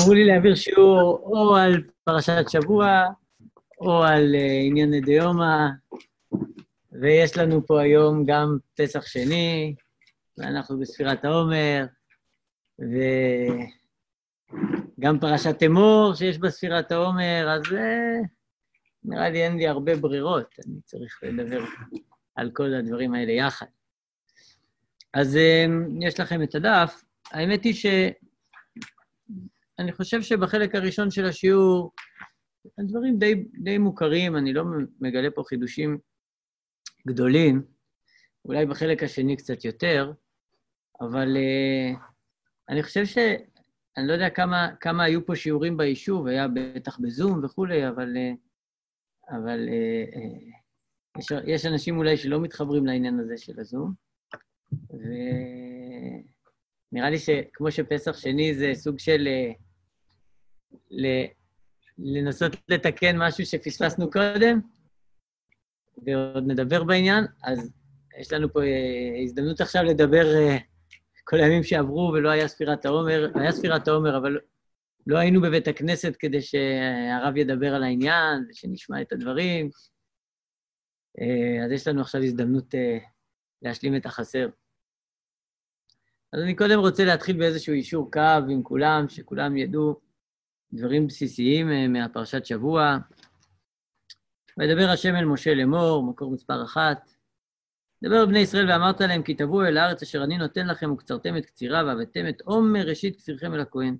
אמרו לי להעביר שיעור או על פרשת שבוע, או על uh, ענייני דיומא, ויש לנו פה היום גם פסח שני, ואנחנו בספירת העומר, וגם פרשת אמור שיש בספירת העומר, אז uh, נראה לי אין לי הרבה ברירות, אני צריך לדבר על כל הדברים האלה יחד. אז uh, יש לכם את הדף. האמת היא ש... אני חושב שבחלק הראשון של השיעור, הדברים די, די מוכרים, אני לא מגלה פה חידושים גדולים, אולי בחלק השני קצת יותר, אבל uh, אני חושב ש... אני לא יודע כמה, כמה היו פה שיעורים ביישוב, היה בטח בזום וכולי, אבל, uh, אבל uh, uh, יש, יש אנשים אולי שלא מתחברים לעניין הזה של הזום, ונראה לי שכמו שפסח שני זה סוג של... Uh, ל... לנסות לתקן משהו שפספסנו קודם, ועוד נדבר בעניין, אז יש לנו פה אה, הזדמנות עכשיו לדבר אה, כל הימים שעברו ולא היה ספירת העומר, היה ספירת העומר, אבל לא היינו בבית הכנסת כדי שהרב ידבר על העניין ושנשמע את הדברים. אה, אז יש לנו עכשיו הזדמנות להשלים את החסר. אז אני קודם רוצה להתחיל באיזשהו אישור קו עם כולם, שכולם ידעו דברים בסיסיים אה, מהפרשת שבוע. וידבר השם אל משה לאמור, מקור מספר אחת. דבר בני ישראל ואמרת להם, כי תבואו אל הארץ אשר אני נותן לכם וקצרתם את קצירה והבאתם את עומר ראשית קצירכם אל הכהן.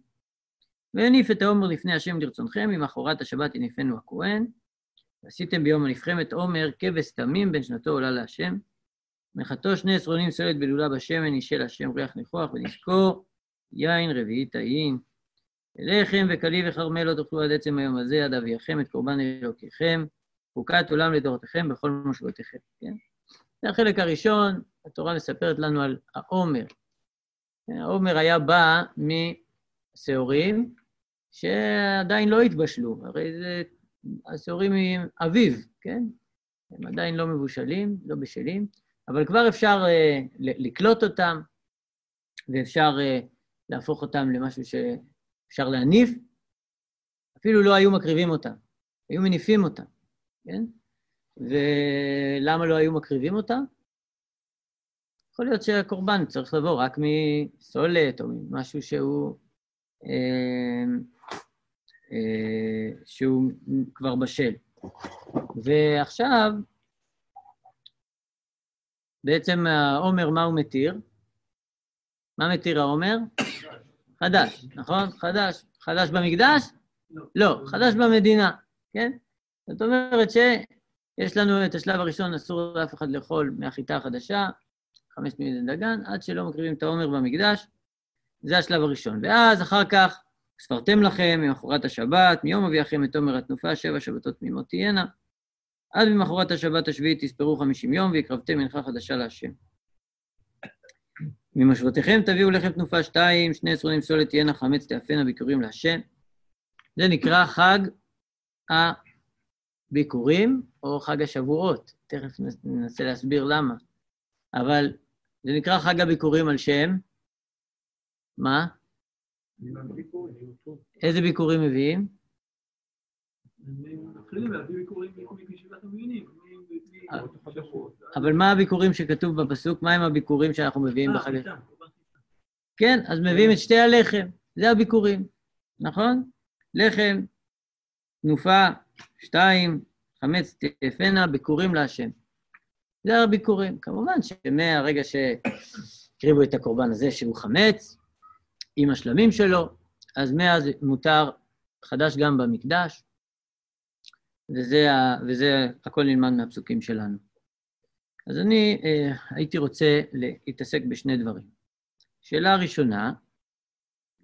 והניף את העומר לפני השם לרצונכם, ממחרת השבת הניפנו הכהן. ועשיתם ביום את עומר כבש תמים בין שנתו עולה להשם. מחתו שני עשרונים סולת בלולה בשמן, אישה להשם ריח ניחוח, ונזכור יין רביעית האין. לחם וכלי וכרמל לא תאכלו עד עצם היום הזה, עד אביכם את קורבן אלוקיכם, חוקת עולם לדורותיכם בכל מושבותיכם, כן? זה החלק הראשון, התורה מספרת לנו על העומר. העומר היה בא משעורים שעדיין לא התבשלו, הרי זה השעורים עם אביב, כן? הם עדיין לא מבושלים, לא בשלים, אבל כבר אפשר uh, לקלוט אותם, ואפשר uh, להפוך אותם למשהו ש... אפשר להניף, אפילו לא היו מקריבים אותם, היו מניפים אותם, כן? ולמה לא היו מקריבים אותם? יכול להיות שהקורבן צריך לבוא רק מסולת או ממשהו שהוא, אה, אה, שהוא כבר בשל. ועכשיו, בעצם העומר, מה הוא מתיר? מה מתיר העומר? חדש, נכון? חדש. חדש במקדש? לא. לא, חדש במדינה, כן? זאת אומרת שיש לנו את השלב הראשון, אסור לאף אחד לאכול מהחיטה החדשה, חמש מידי דגן, עד שלא מקריבים את העומר במקדש. זה השלב הראשון. ואז אחר כך, ספרתם לכם ממחרת השבת, מיום אביאכם את עומר התנופה, שבע שבתות תמימות תהיינה. עד ממחרת השבת השביעית תספרו חמישים יום, והקרבתם מנחה חדשה להשם. ממושבותיכם תביאו לחם תנופה שתיים, שני עשרונים סולת תהיינה חמץ תאפנה ביקורים להשם. זה נקרא חג הביקורים, או חג השבועות. תכף ננסה להסביר למה. אבל זה נקרא חג הביקורים על שם? מה? איזה ביקורים מביאים? מתחילים להביא ביקורים אבל מה הביקורים שכתוב בפסוק? מה הם הביקורים שאנחנו מביאים אה, בחג? כן, אז מביאים את שתי הלחם, זה הביקורים, נכון? לחם, תנופה, שתיים, חמץ תפנה, ביקורים להשם. זה הביקורים. כמובן שמהרגע שהקריבו את הקורבן הזה, שהוא חמץ, עם השלמים שלו, אז מאז מותר חדש גם במקדש, וזה, וזה הכל נלמד מהפסוקים שלנו. אז אני אה, הייתי רוצה להתעסק בשני דברים. שאלה ראשונה,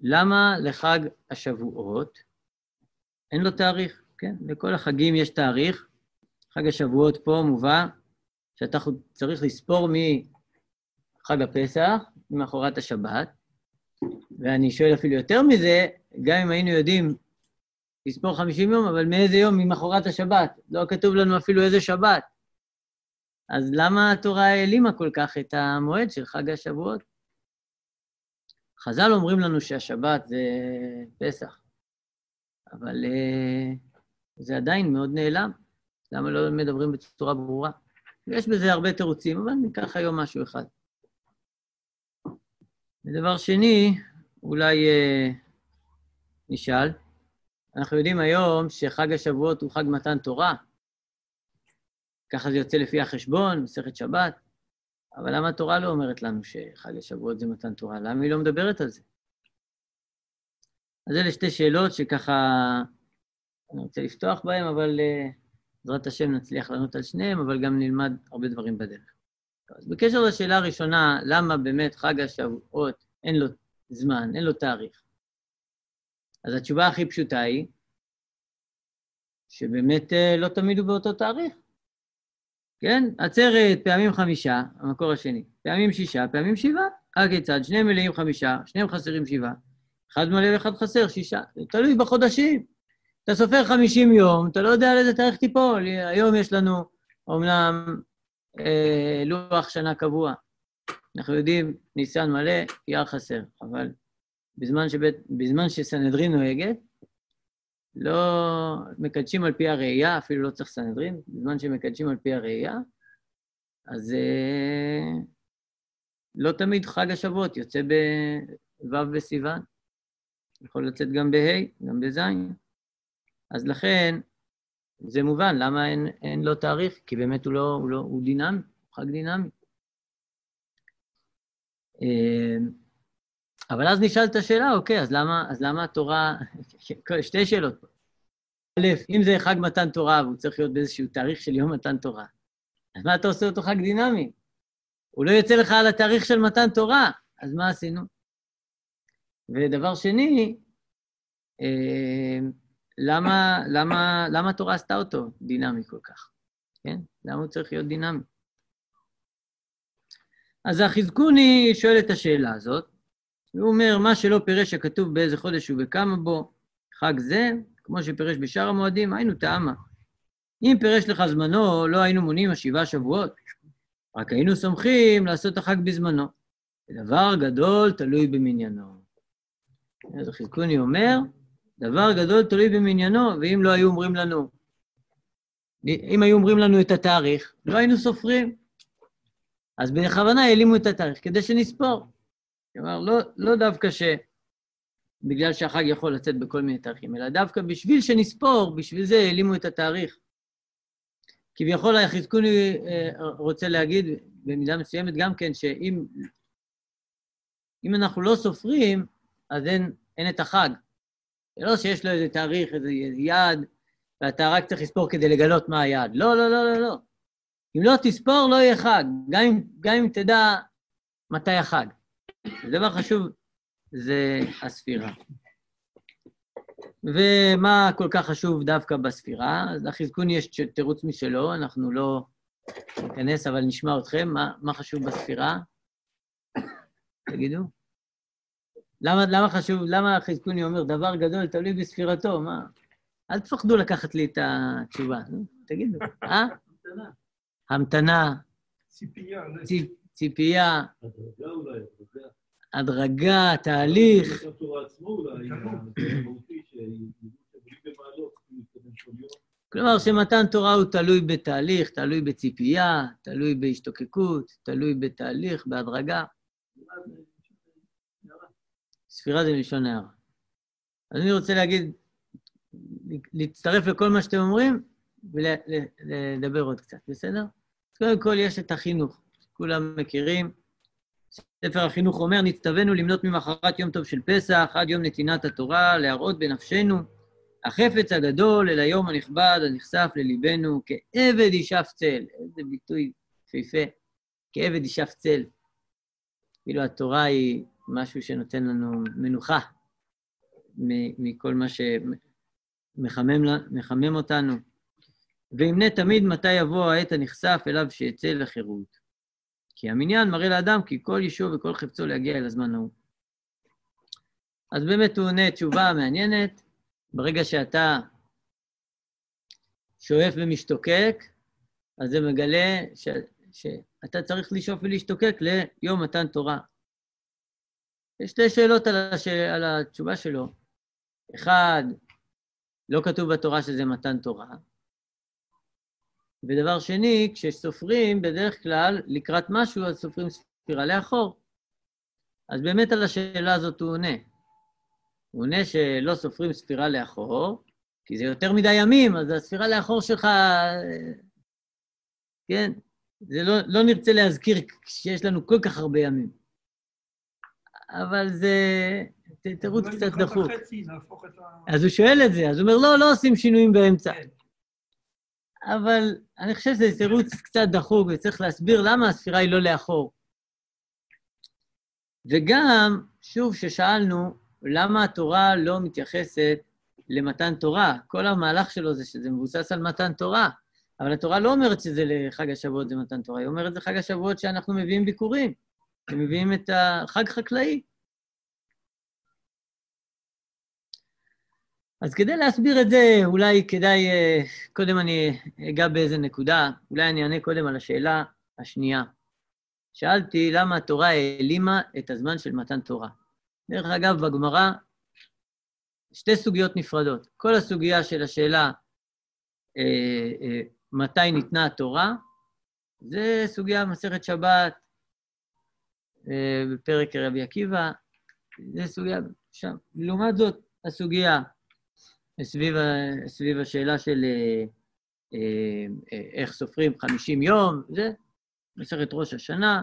למה לחג השבועות אין לו תאריך? כן, לכל החגים יש תאריך. חג השבועות פה מובא שאתה צריך לספור מחג הפסח, ממחרת השבת, ואני שואל אפילו יותר מזה, גם אם היינו יודעים לספור 50 יום, אבל מאיזה יום? ממחרת השבת. לא כתוב לנו אפילו איזה שבת. אז למה התורה העלימה כל כך את המועד של חג השבועות? חז"ל אומרים לנו שהשבת זה פסח, אבל אה, זה עדיין מאוד נעלם. למה לא מדברים בצורה ברורה? יש בזה הרבה תירוצים, אבל ניקח היום משהו אחד. ודבר שני, אולי אה, נשאל, אנחנו יודעים היום שחג השבועות הוא חג מתן תורה, ככה זה יוצא לפי החשבון, מסכת שבת, אבל למה התורה לא אומרת לנו שחג השבועות זה מתן תורה? למה היא לא מדברת על זה? אז אלה שתי שאלות שככה אני רוצה לפתוח בהן, אבל אה, בעזרת השם נצליח לענות על שניהם, אבל גם נלמד הרבה דברים בדרך. אז בקשר לשאלה הראשונה, למה באמת חג השבועות אין לו זמן, אין לו תאריך? אז התשובה הכי פשוטה היא שבאמת אה, לא תמיד הוא באותו תאריך. כן? עצרת פעמים חמישה, המקור השני, פעמים שישה, פעמים שבעה. הכיצד? שניהם מלאים חמישה, שניהם חסרים שבעה. אחד מלא ואחד חסר, שישה. זה תלוי בחודשים. אתה סופר חמישים יום, אתה לא יודע על איזה תאריך תיפול. היום יש לנו אומנם אה, לוח שנה קבוע. אנחנו יודעים, ניסן מלא, אייר חסר. אבל בזמן, שבית, בזמן שסנהדרין נוהגת, לא מקדשים על פי הראייה, אפילו לא צריך סנהדרין, בזמן שמקדשים על פי הראייה, אז אה, לא תמיד חג השבועות יוצא בו' בסיוון. יכול לצאת גם בה', גם בז'. אז לכן, זה מובן, למה אין, אין לו תאריך? כי באמת הוא לא, הוא לא, הוא דינמי, הוא חג דינמי. אה, אבל אז נשאלת השאלה, אוקיי, אז למה, אז למה התורה... שתי שאלות פה. א', אם זה חג מתן תורה והוא צריך להיות באיזשהו תאריך של יום מתן תורה, אז מה אתה עושה אותו חג דינמי? הוא לא יוצא לך על התאריך של מתן תורה, אז מה עשינו? ודבר שני, אה, למה, למה, למה התורה עשתה אותו דינמי כל כך? כן? למה הוא צריך להיות דינמי? אז החזקוני שואל את השאלה הזאת, הוא אומר, מה שלא פירש הכתוב באיזה חודש ובכמה בו, חג זה, כמו שפירש בשאר המועדים, היינו טעמה. אם פירש לך זמנו, לא היינו מונים השבעה שבועות, רק היינו סומכים לעשות החג בזמנו. דבר גדול תלוי במניינו. אז חזקוני אומר, דבר גדול תלוי במניינו, ואם לא היו אומרים לנו, אם היו אומרים לנו את התאריך, לא היינו סופרים. אז בכוונה העלימו את התאריך, כדי שנספור. כלומר, לא, לא דווקא ש... בגלל שהחג יכול לצאת בכל מיני תאריכים, אלא דווקא בשביל שנספור, בשביל זה העלימו את התאריך. כביכול החזקוני אה, רוצה להגיד במידה מסוימת גם כן, שאם אם אנחנו לא סופרים, אז אין, אין את החג. זה לא שיש לו איזה תאריך, איזה יעד, ואתה רק צריך לספור כדי לגלות מה היעד. לא, לא, לא, לא, לא. אם לא תספור, לא יהיה חג, גם אם, גם אם תדע מתי החג. דבר חשוב זה הספירה. ומה כל כך חשוב דווקא בספירה? אז לחזקון יש תירוץ משלו, אנחנו לא ניכנס, אבל נשמע אתכם. מה, מה חשוב בספירה? תגידו. למה, למה חשוב, למה החזקוני אומר דבר גדול תלוי בספירתו? מה? אל תפחדו לקחת לי את התשובה, תגידו. אה? המתנה. המתנה. ציפייה. ציפייה. הדרגה, תהליך. כלומר, שמתן תורה הוא תלוי בתהליך, תלוי בציפייה, תלוי בהשתוקקות, תלוי בתהליך, בהדרגה. ספירה זה מלשון הערה. אז אני רוצה להגיד, להצטרף לכל מה שאתם אומרים ולדבר עוד קצת, בסדר? אז קודם כל יש את החינוך, כולם מכירים. ספר החינוך אומר, נצטווינו למנות ממחרת יום טוב של פסח עד יום נתינת התורה, להראות בנפשנו החפץ הגדול אל היום הנכבד הנחשף לליבנו, כעבד ישף צל. איזה ביטוי יפהפה, כעבד ישף צל. כאילו התורה היא משהו שנותן לנו מנוחה מכל מה שמחמם אותנו. וימנה תמיד מתי יבוא העת הנכסף אליו שיצא לחירות. כי המניין מראה לאדם כי כל יישוב וכל חפצו להגיע אל הזמן ההוא. אז באמת הוא עונה תשובה מעניינת. ברגע שאתה שואף ומשתוקק, אז זה מגלה ש, שאתה צריך לשאוף ולהשתוקק ליום מתן תורה. יש שתי שאלות על, הש... על התשובה שלו. אחד, לא כתוב בתורה שזה מתן תורה. ודבר שני, כשסופרים, בדרך כלל, לקראת משהו, אז סופרים ספירה לאחור. אז באמת על השאלה הזאת הוא עונה. הוא עונה שלא סופרים ספירה לאחור, כי זה יותר מדי ימים, אז הספירה לאחור שלך, כן, זה לא, לא נרצה להזכיר שיש לנו כל כך הרבה ימים. אבל זה תירוץ קצת דחוק. אז הוא שואל את זה, אז הוא אומר, לא, לא עושים שינויים באמצע. כן. אבל אני חושב שזה תירוץ קצת דחוק, וצריך להסביר למה הספירה היא לא לאחור. וגם, שוב, ששאלנו, למה התורה לא מתייחסת למתן תורה? כל המהלך שלו זה שזה מבוסס על מתן תורה, אבל התורה לא אומרת שזה לחג השבועות זה מתן תורה, היא אומרת זה חג השבועות שאנחנו מביאים ביקורים, שמביאים את החג חקלאי. אז כדי להסביר את זה, אולי כדאי, אה, קודם אני אגע באיזה נקודה, אולי אני אענה קודם על השאלה השנייה. שאלתי למה התורה העלימה את הזמן של מתן תורה. דרך אגב, בגמרא, שתי סוגיות נפרדות. כל הסוגיה של השאלה אה, אה, מתי ניתנה התורה, זה סוגיה במסכת שבת, אה, בפרק רבי עקיבא, זה סוגיה שם. לעומת זאת, הסוגיה סביב, סביב השאלה של אה, אה, אה, איך סופרים 50 יום, זה מסכת ראש השנה,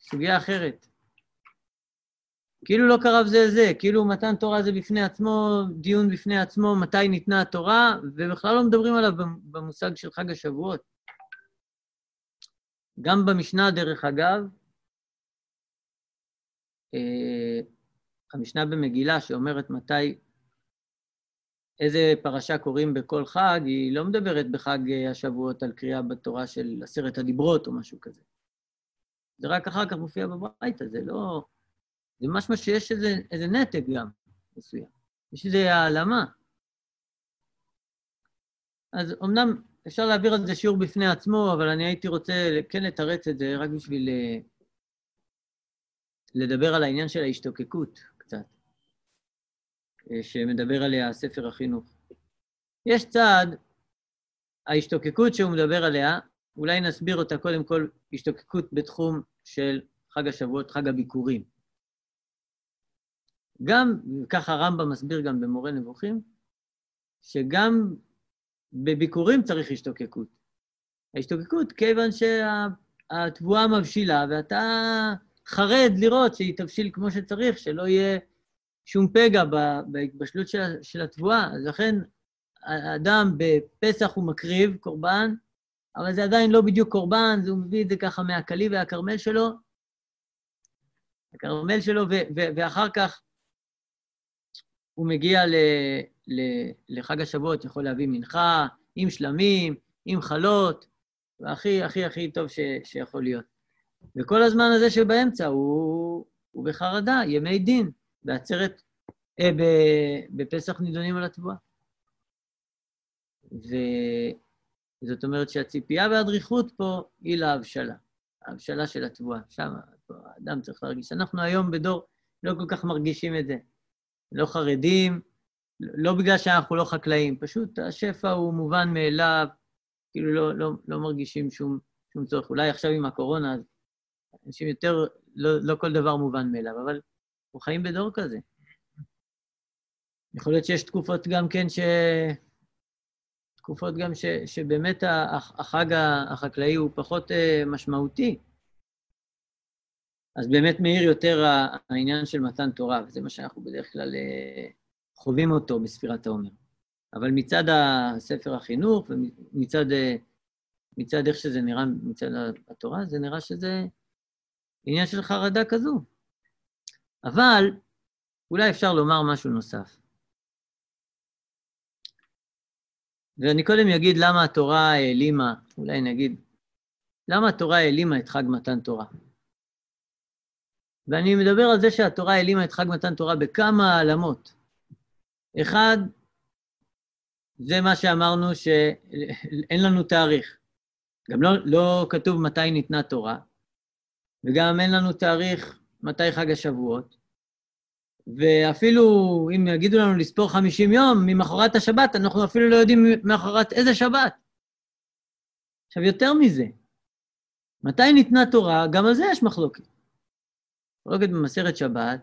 סוגיה אחרת. כאילו לא קרב זה זה, כאילו מתן תורה זה בפני עצמו, דיון בפני עצמו, מתי ניתנה התורה, ובכלל לא מדברים עליו במושג של חג השבועות. גם במשנה, דרך אגב, המשנה במגילה שאומרת מתי, איזה פרשה קוראים בכל חג, היא לא מדברת בחג השבועות על קריאה בתורה של עשרת הדיברות או משהו כזה. זה רק אחר כך מופיע בברייתא, זה לא... זה משמע שיש איזה, איזה נתק גם מסוים. יש איזו העלמה. אז אמנם אפשר להעביר על זה שיעור בפני עצמו, אבל אני הייתי רוצה כן לתרץ את זה רק בשביל אה, לדבר על העניין של ההשתוקקות אה, שמדבר עליה ספר החינוך. יש צד, ההשתוקקות שהוא מדבר עליה, אולי נסביר אותה קודם כל, השתוקקות בתחום של חג השבועות, חג הביקורים. גם, ככה הרמב"ם מסביר גם במורה נבוכים, שגם בביקורים צריך השתוקקות. ההשתוקקות, כיוון שהתבואה מבשילה, ואתה חרד לראות שהיא תבשיל כמו שצריך, שלא יהיה שום פגע בהתבשלות של, של התבואה. אז לכן האדם בפסח הוא מקריב קורבן, אבל זה עדיין לא בדיוק קורבן, הוא מביא את זה ככה מהקלי והכרמל שלו, הכרמל שלו, ו- ו- ואחר כך הוא מגיע ל, ל, לחג השבועות, יכול להביא מנחה עם שלמים, עם חלות, והכי, הכי, הכי טוב ש, שיכול להיות. וכל הזמן הזה שבאמצע הוא, הוא בחרדה, ימי דין, בעצרת, אה, בפסח נידונים על התבואה. וזאת אומרת שהציפייה והדריכות פה היא להבשלה, ההבשלה של התבואה. שם האדם צריך להרגיש. אנחנו היום בדור לא כל כך מרגישים את זה. לא חרדים, לא בגלל שאנחנו לא חקלאים, פשוט השפע הוא מובן מאליו, כאילו לא, לא, לא מרגישים שום, שום צורך. אולי עכשיו עם הקורונה, אנשים יותר, לא, לא כל דבר מובן מאליו, אבל אנחנו חיים בדור כזה. יכול להיות שיש תקופות גם כן ש... תקופות גם ש, שבאמת החג החקלאי הוא פחות uh, משמעותי. אז באמת מאיר יותר העניין של מתן תורה, וזה מה שאנחנו בדרך כלל אה, חווים אותו בספירת העומר. אבל מצד הספר החינוך ומצד אה, מצד איך שזה נראה מצד התורה, זה נראה שזה עניין של חרדה כזו. אבל אולי אפשר לומר משהו נוסף. ואני קודם אגיד למה התורה העלימה, אולי נגיד, למה התורה העלימה את חג מתן תורה. ואני מדבר על זה שהתורה העלימה את חג מתן תורה בכמה העלמות. אחד, זה מה שאמרנו שאין לנו תאריך. גם לא, לא כתוב מתי ניתנה תורה, וגם אין לנו תאריך מתי חג השבועות, ואפילו אם יגידו לנו לספור 50 יום ממחרת השבת, אנחנו אפילו לא יודעים מאחרת איזה שבת. עכשיו, יותר מזה, מתי ניתנה תורה? גם על זה יש מחלוקת. מחלוקת במסכת שבת,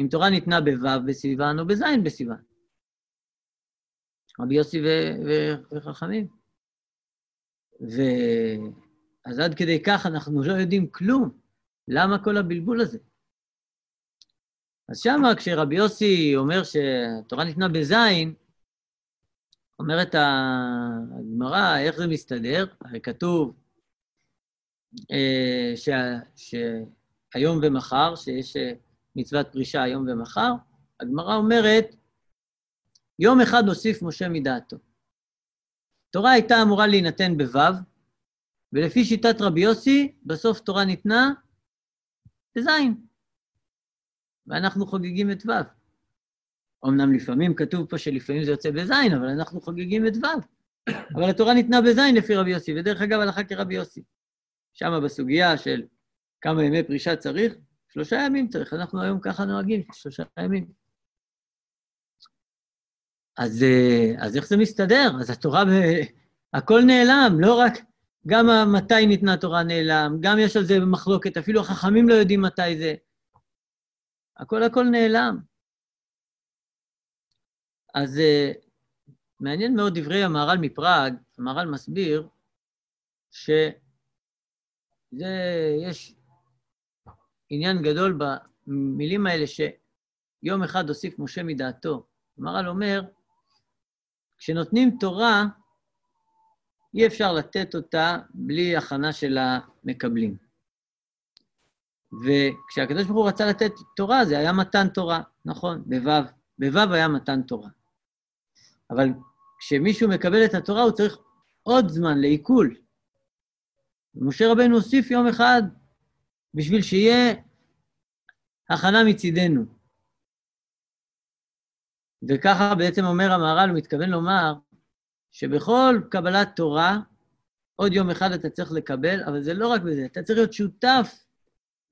אם תורה ניתנה בו' בסיוון או בז' בסיוון. רבי יוסי וחכמים. ואז עד כדי כך אנחנו לא יודעים כלום. למה כל הבלבול הזה? אז שמה, כשרבי יוסי אומר שהתורה ניתנה בזין, אומרת הגמרא, איך זה מסתדר? הרי כתוב אה, ש, שהיום ומחר, שיש אה, מצוות פרישה היום ומחר, הגמרא אומרת, יום אחד הוסיף משה מדעתו. תורה הייתה אמורה להינתן בו', ולפי שיטת רבי יוסי, בסוף תורה ניתנה בז', ואנחנו חוגגים את ו'. אמנם לפעמים כתוב פה שלפעמים זה יוצא בז', אבל אנחנו חוגגים את ו'. אבל התורה ניתנה בז' לפי רבי יוסי, ודרך אגב הלכה כרבי יוסי. שם בסוגיה של כמה ימי פרישה צריך, שלושה ימים צריך, אנחנו היום ככה נוהגים, שלושה ימים. אז, אה, אז איך זה מסתדר? אז התורה, ב... הכל נעלם, לא רק, גם מתי ניתנה תורה נעלם, גם יש על זה מחלוקת, אפילו החכמים לא יודעים מתי זה. הכל הכל נעלם. אז אה, מעניין מאוד דברי המהר"ל מפראג, המהר"ל מסביר שזה, יש עניין גדול במילים האלה שיום אחד הוסיף משה מדעתו. המהר"ל אומר, כשנותנים תורה, אי אפשר לתת אותה בלי הכנה של המקבלים. וכשהקדוש ברוך הוא רצה לתת תורה, זה היה מתן תורה, נכון, בו', בו' היה מתן תורה. אבל כשמישהו מקבל את התורה, הוא צריך עוד זמן לעיכול. משה רבנו הוסיף יום אחד בשביל שיהיה הכנה מצידנו. וככה בעצם אומר המהר"ל, הוא מתכוון לומר שבכל קבלת תורה, עוד יום אחד אתה צריך לקבל, אבל זה לא רק בזה, אתה צריך להיות שותף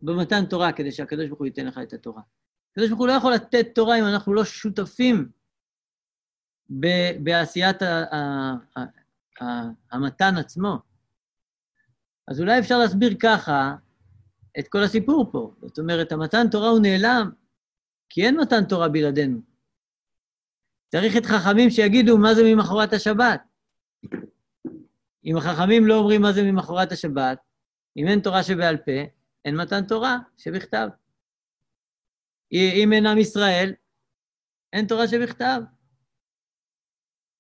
במתן תורה כדי שהקדוש ברוך הוא ייתן לך את התורה. הקדוש ברוך הוא לא יכול לתת תורה אם אנחנו לא שותפים ב- בעשיית ה- ה- ה- המתן עצמו. אז אולי אפשר להסביר ככה את כל הסיפור פה. זאת אומרת, המתן תורה הוא נעלם, כי אין מתן תורה בלעדינו. צריך את חכמים שיגידו מה זה ממחרת השבת. אם החכמים לא אומרים מה זה ממחרת השבת, אם אין תורה שבעל פה, אין מתן תורה שבכתב. אם אין עם ישראל, אין תורה שבכתב.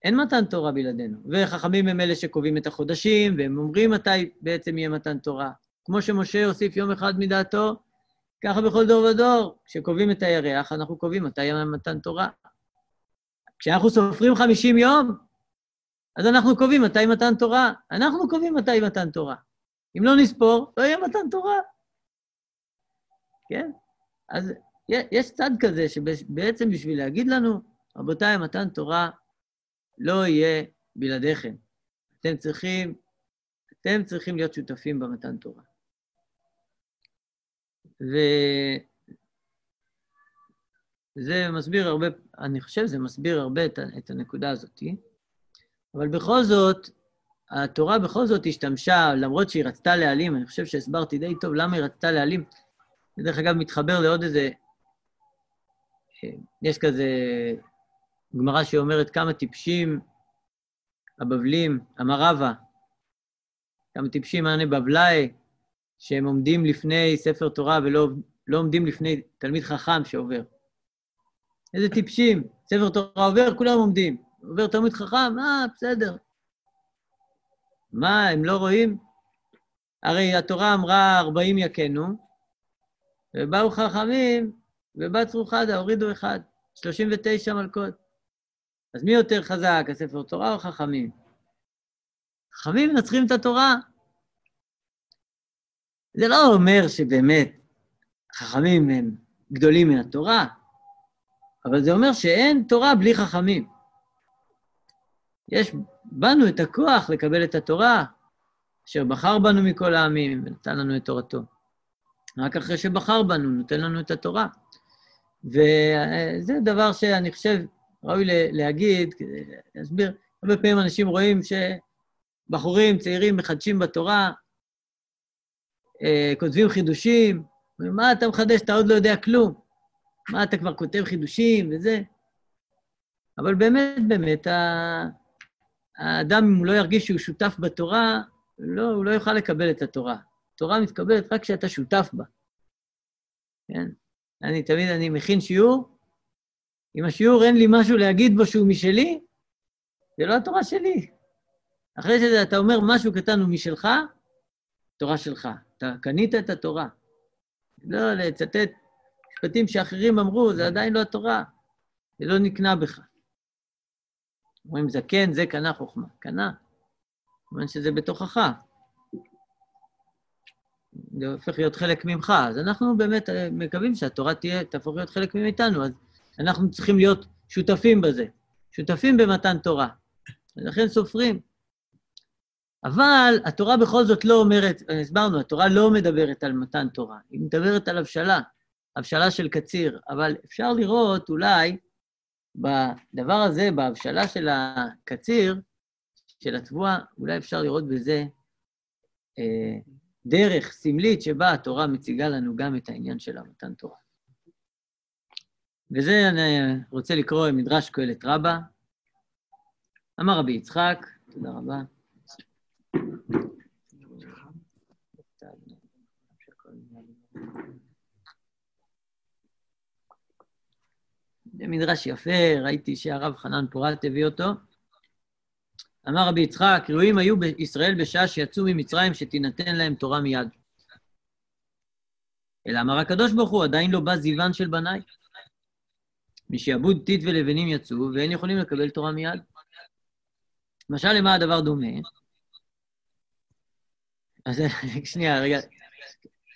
אין מתן תורה בלעדינו. וחכמים הם אלה שקובעים את החודשים, והם אומרים מתי בעצם יהיה מתן תורה. כמו שמשה הוסיף יום אחד מדעתו, ככה בכל דור ודור. כשקובעים את הירח, אנחנו קובעים מתי יהיה מתן תורה. כשאנחנו סופרים 50 יום, אז אנחנו קובעים מתי מתן תורה. אנחנו קובעים מתי מתן תורה. אם לא נספור, לא יהיה מתן תורה. כן? אז יש צד כזה שבעצם בשביל להגיד לנו, רבותיי, מתן תורה לא יהיה בלעדיכם. אתם צריכים, אתם צריכים להיות שותפים במתן תורה. וזה מסביר הרבה, אני חושב שזה מסביר הרבה את, את הנקודה הזאת, אבל בכל זאת, התורה בכל זאת השתמשה, למרות שהיא רצתה להעלים, אני חושב שהסברתי די טוב למה היא רצתה להעלים. זה דרך אגב מתחבר לעוד איזה... יש כזה גמרא שאומרת כמה טיפשים הבבלים, המרבה, כמה טיפשים אנה בבלאי, שהם עומדים לפני ספר תורה ולא לא עומדים לפני תלמיד חכם שעובר. איזה טיפשים, ספר תורה עובר, כולם עומדים. עובר תלמיד חכם, אה, בסדר. מה, הם לא רואים? הרי התורה אמרה ארבעים יכנו, ובאו חכמים, ובצרו חדה, הורידו אחד, שלושים ותשע מלכות. אז מי יותר חזק, הספר תורה או חכמים? חכמים מנצחים את התורה. זה לא אומר שבאמת חכמים הם גדולים מהתורה, אבל זה אומר שאין תורה בלי חכמים. יש בנו את הכוח לקבל את התורה, אשר בחר בנו מכל העמים ונתן לנו את תורתו. רק אחרי שבחר בנו, נותן לנו את התורה. וזה דבר שאני חושב ראוי להגיד, להסביר. הרבה פעמים אנשים רואים שבחורים צעירים מחדשים בתורה, אה, כותבים חידושים, מה אתה מחדש? אתה עוד לא יודע כלום. מה, אתה כבר כותב חידושים וזה? אבל באמת, באמת, האדם, אם הוא לא ירגיש שהוא שותף בתורה, לא, הוא לא יוכל לקבל את התורה. התורה מתקבלת רק כשאתה שותף בה. כן? אני תמיד, אני מכין שיעור, אם השיעור אין לי משהו להגיד בו שהוא משלי, זה לא התורה שלי. אחרי שאתה אומר משהו קטן הוא משלך, תורה שלך. אתה קנית את התורה. לא לצטט משפטים שאחרים אמרו, זה עדיין לא התורה. זה לא נקנה בך. אומרים, זקן, זה קנה חוכמה. קנה. כמובן שזה בתוכך. זה הופך להיות חלק ממך. אז אנחנו באמת אה, מקווים שהתורה תהיה, תהפוך להיות חלק מאיתנו, אז אנחנו צריכים להיות שותפים בזה. שותפים במתן תורה. ולכן סופרים. אבל התורה בכל זאת לא אומרת, הסברנו, התורה לא מדברת על מתן תורה, היא מדברת על הבשלה, הבשלה של קציר, אבל אפשר לראות אולי בדבר הזה, בהבשלה של הקציר, של התבואה, אולי אפשר לראות בזה אה, דרך סמלית שבה התורה מציגה לנו גם את העניין של המתן תורה. וזה אני רוצה לקרוא מדרש קהלת רבה. אמר רבי יצחק, תודה רבה. זה מדרש יפה, ראיתי שהרב חנן פורת הביא אותו. אמר רבי יצחק, ראויים היו בישראל בשעה שיצאו ממצרים שתינתן להם תורה מיד. אלא אמר הקדוש ברוך הוא, עדיין לא בא זיוון של בניי. משעבוד טיט ולבנים יצאו, ואין יכולים לקבל תורה מיד. למשל, למה הדבר דומה? אז שנייה, רגע.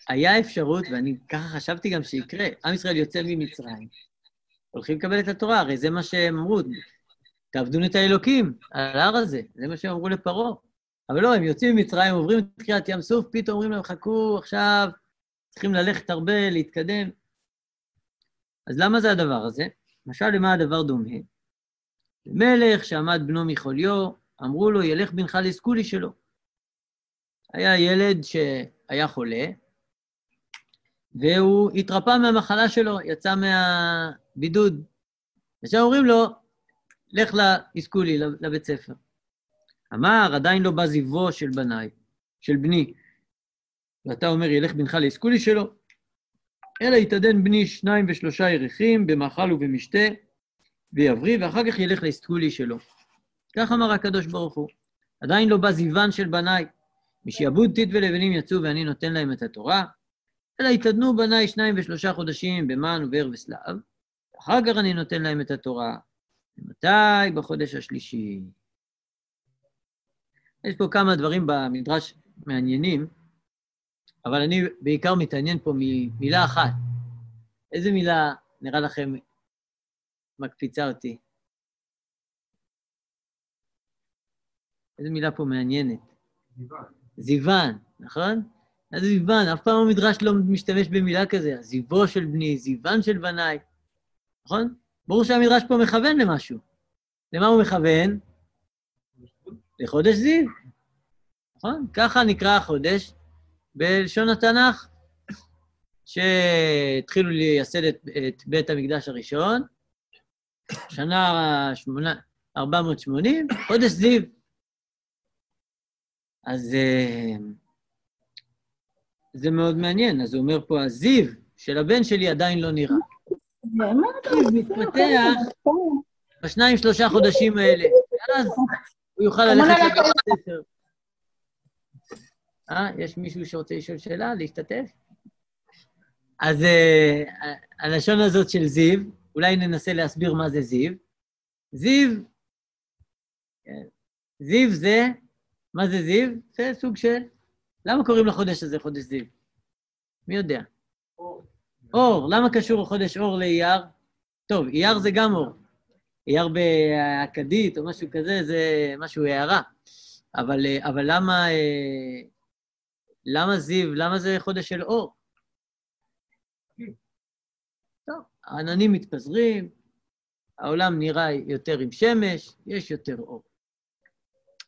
היה אפשרות, ואני ככה חשבתי גם שיקרה, עם ישראל יוצא ממצרים, הולכים לקבל את התורה, הרי זה מה שהם אמרו, תעבדו את האלוקים על ההר הזה, זה מה שהם אמרו לפרעה. אבל לא, הם יוצאים ממצרים, עוברים את קריאת ים סוף, פתאום אומרים להם, חכו, עכשיו צריכים ללכת הרבה, להתקדם. אז למה זה הדבר הזה? משל למה הדבר דומה? מלך שעמד בנו מחוליו, אמרו לו, ילך בנך לסקולי שלו. היה ילד שהיה חולה, והוא התרפא מהמחלה שלו, יצא מהבידוד. עכשיו אומרים לו, לך לאסקולי, לבית ספר. אמר, עדיין לא בא זיוו של בניי, של בני. ואתה אומר, ילך בנך לאסקולי שלו? אלא יתעדן בני שניים ושלושה ירחים במאכל ובמשתה, ויבריא, ואחר כך ילך לאסקולי שלו. כך אמר הקדוש ברוך הוא. עדיין לא בא זיוון של בניי. משעבוד טיט ולבנים יצאו ואני נותן להם את התורה, אלא יתעדנו בניי שניים ושלושה חודשים במן ובר וסלב, אחר כך אני נותן להם את התורה. ומתי? בחודש השלישי. יש פה כמה דברים במדרש מעניינים, אבל אני בעיקר מתעניין פה ממילה אחת. איזה מילה נראה לכם מקפיצה אותי? איזה מילה פה מעניינת? זיוון. זיוון, נכון? זיוון, אף פעם המדרש לא משתמש במילה כזה, זיוו של בני, זיוון של בניי, נכון? ברור שהמדרש פה מכוון למשהו. למה הוא מכוון? לחודש זיו, נכון? ככה נקרא החודש בלשון התנ"ך, שהתחילו לייסד את, את בית המקדש הראשון, שנה 480, חודש זיו. אז אה, זה מאוד מעניין. אז הוא אומר פה, הזיו של הבן שלי עדיין לא נראה. זיו מתפתח בשניים, שלושה חודשים האלה, ואז הוא יוכל ללכת לבית הספר. אה, יש מישהו שרוצה לשאול שאלה, להשתתף? אז uh, הלשון הזאת של זיו, אולי ננסה להסביר מה זה זיו. זיו, כן, זיו זה, מה זה זיו? זה סוג של... למה קוראים לחודש הזה חודש זיו? מי יודע? אור. אור, למה קשור חודש אור לאייר? טוב, אייר זה גם אור. אייר באכדית או משהו כזה, זה משהו הערה. אבל, אה, אבל למה, אה, למה זיו, למה זה חודש של אור? העננים מתפזרים, העולם נראה יותר עם שמש, יש יותר אור.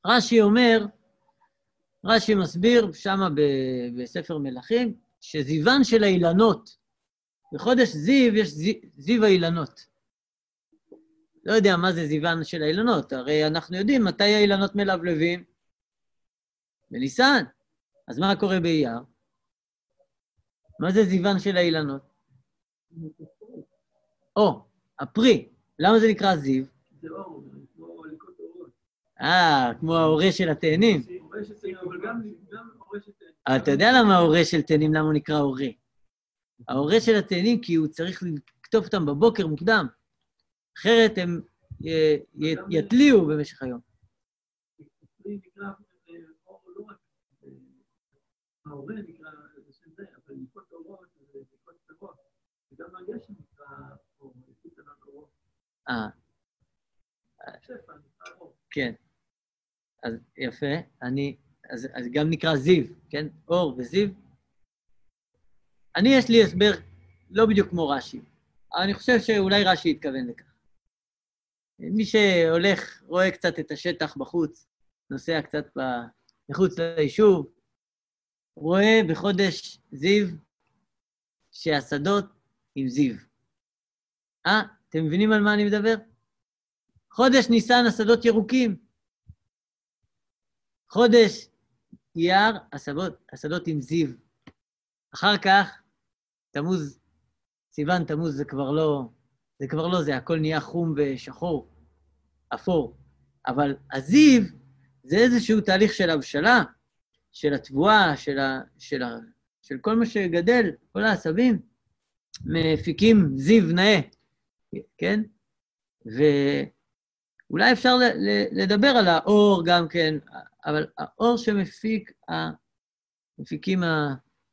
רש"י אומר, רש"י מסביר שמה בספר מלכים, שזיוון של האילנות, בחודש זיו יש זיו האילנות. לא יודע מה זה זיוון של האילנות, הרי אנחנו יודעים מתי האילנות מלבלבים. בניסן. אז מה קורה באייר? מה זה זיוון של האילנות? או, הפרי. למה זה נקרא זיו? זה אור, כמו ליקוט אורות. אה, כמו ההורה של התאנים. הורה של תאנים, אבל גם הורה של תאנים. אבל אתה יודע למה ההורה של תאנים, למה הוא נקרא הורה? ההורה של התאנים, כי הוא צריך לקטוף אותם בבוקר מוקדם. אחרת הם י- יתליעו במשך היום. אה, לא אה, ההורה נקרא בשם זה, אבל ליקוט אורות זה ליקוט פירות. וגם הגשם נקרא אור, ליקוט ענן אורות. אה. כן. אז יפה, אני... אז, אז גם נקרא זיו, כן? אור וזיו. אני, יש לי הסבר לא בדיוק כמו רש"י, אבל אני חושב שאולי רש"י התכוון לכך. מי שהולך, רואה קצת את השטח בחוץ, נוסע קצת מחוץ ליישוב, רואה בחודש זיו שהשדות עם זיו. אה, אתם מבינים על מה אני מדבר? חודש ניסן השדות ירוקים. חודש אייר השדות, השדות עם זיו. אחר כך, תמוז, סיוון תמוז זה כבר לא, זה כבר לא זה, הכל נהיה חום ושחור, אפור. אבל הזיו זה איזשהו תהליך של הבשלה, של התבואה, של, ה, של, ה, של כל מה שגדל, כל העשבים, מפיקים זיו נאה, כן? ואולי אפשר לדבר על האור גם כן, אבל האור שמפיק, מפיקים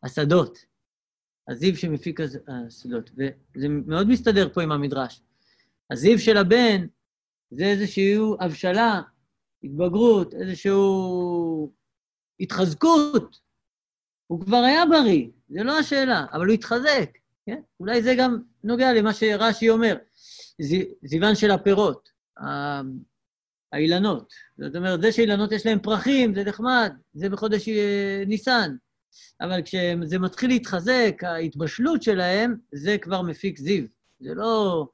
השדות, הזיו שמפיק השדות, וזה מאוד מסתדר פה עם המדרש. הזיו של הבן זה איזושהי הבשלה, התבגרות, איזושהי התחזקות. הוא כבר היה בריא, זה לא השאלה, אבל הוא התחזק, כן? אולי זה גם נוגע למה שרש"י אומר, זיוון של הפירות, האילנות. זאת אומרת, זה שאילנות יש להם פרחים, זה נחמד, זה בחודש אה, ניסן. אבל כשזה מתחיל להתחזק, ההתבשלות שלהם, זה כבר מפיק זיו. זה לא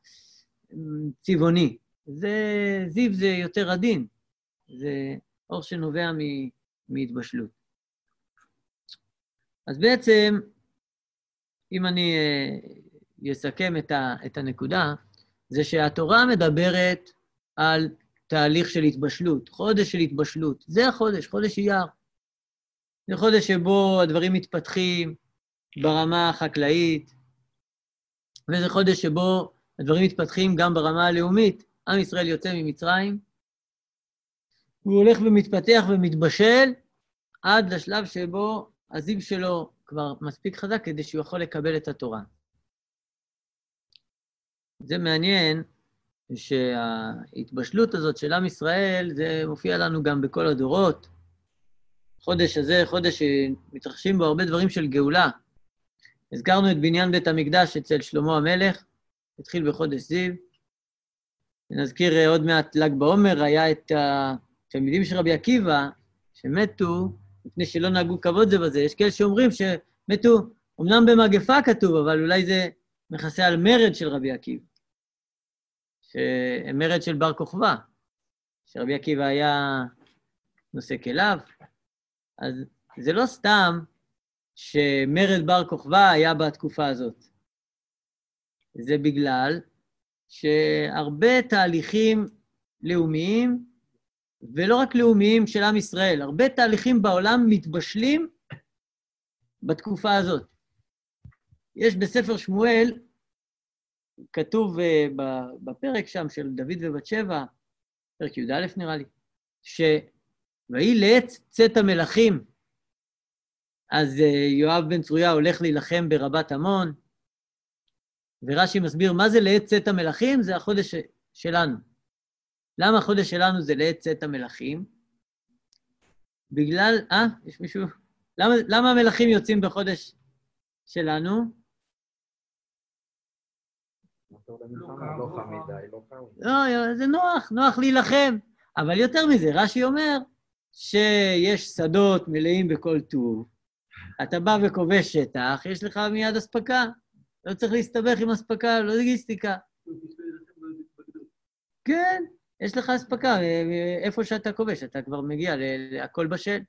אמ, צבעוני. זה, זיו זה יותר עדין. זה אור שנובע מ, מהתבשלות. אז בעצם, אם אני אה, אסכם את, ה, את הנקודה, זה שהתורה מדברת על תהליך של התבשלות, חודש של התבשלות. זה החודש, חודש אייר. זה חודש שבו הדברים מתפתחים ברמה החקלאית, וזה חודש שבו הדברים מתפתחים גם ברמה הלאומית. עם ישראל יוצא ממצרים, הוא הולך ומתפתח ומתבשל עד לשלב שבו הזיו שלו כבר מספיק חזק כדי שהוא יכול לקבל את התורה. זה מעניין שההתבשלות הזאת של עם ישראל, זה מופיע לנו גם בכל הדורות. חודש הזה, חודש שמתרחשים בו הרבה דברים של גאולה. הזכרנו את בניין בית המקדש אצל שלמה המלך, התחיל בחודש זיו. נזכיר עוד מעט ל"ג בעומר, היה את התלמידים של רבי עקיבא, שמתו מפני שלא נהגו כבוד זה בזה. יש כאלה שאומרים שמתו, אמנם במגפה כתוב, אבל אולי זה מכסה על מרד של רבי עקיבא. מרד של בר כוכבא, שרבי עקיבא היה נושא כליו. אז זה לא סתם שמרד בר כוכבא היה בתקופה הזאת. זה בגלל שהרבה תהליכים לאומיים, ולא רק לאומיים של עם ישראל, הרבה תהליכים בעולם מתבשלים בתקופה הזאת. יש בספר שמואל, כתוב uh, בפרק שם של דוד ובת שבע, פרק י"א נראה לי, ש... ויהי לעת צאת המלכים, אז uh, יואב בן צרויה הולך להילחם ברבת עמון, ורש"י מסביר מה זה לעת צאת המלכים, זה החודש שלנו. למה החודש שלנו זה לעת צאת המלכים? בגלל, אה, יש מישהו? למה, למה המלכים יוצאים בחודש שלנו? לא חם מדי, לא חם. לא, זה נוח, נוח להילחם. אבל יותר מזה, רש"י אומר שיש שדות מלאים בכל טוב, אתה בא וכובש שטח, יש לך מיד אספקה. לא צריך להסתבך עם אספקה, לא לוגיסטיקה. כן, יש לך אספקה, איפה שאתה כובש, אתה כבר מגיע להכל בשל.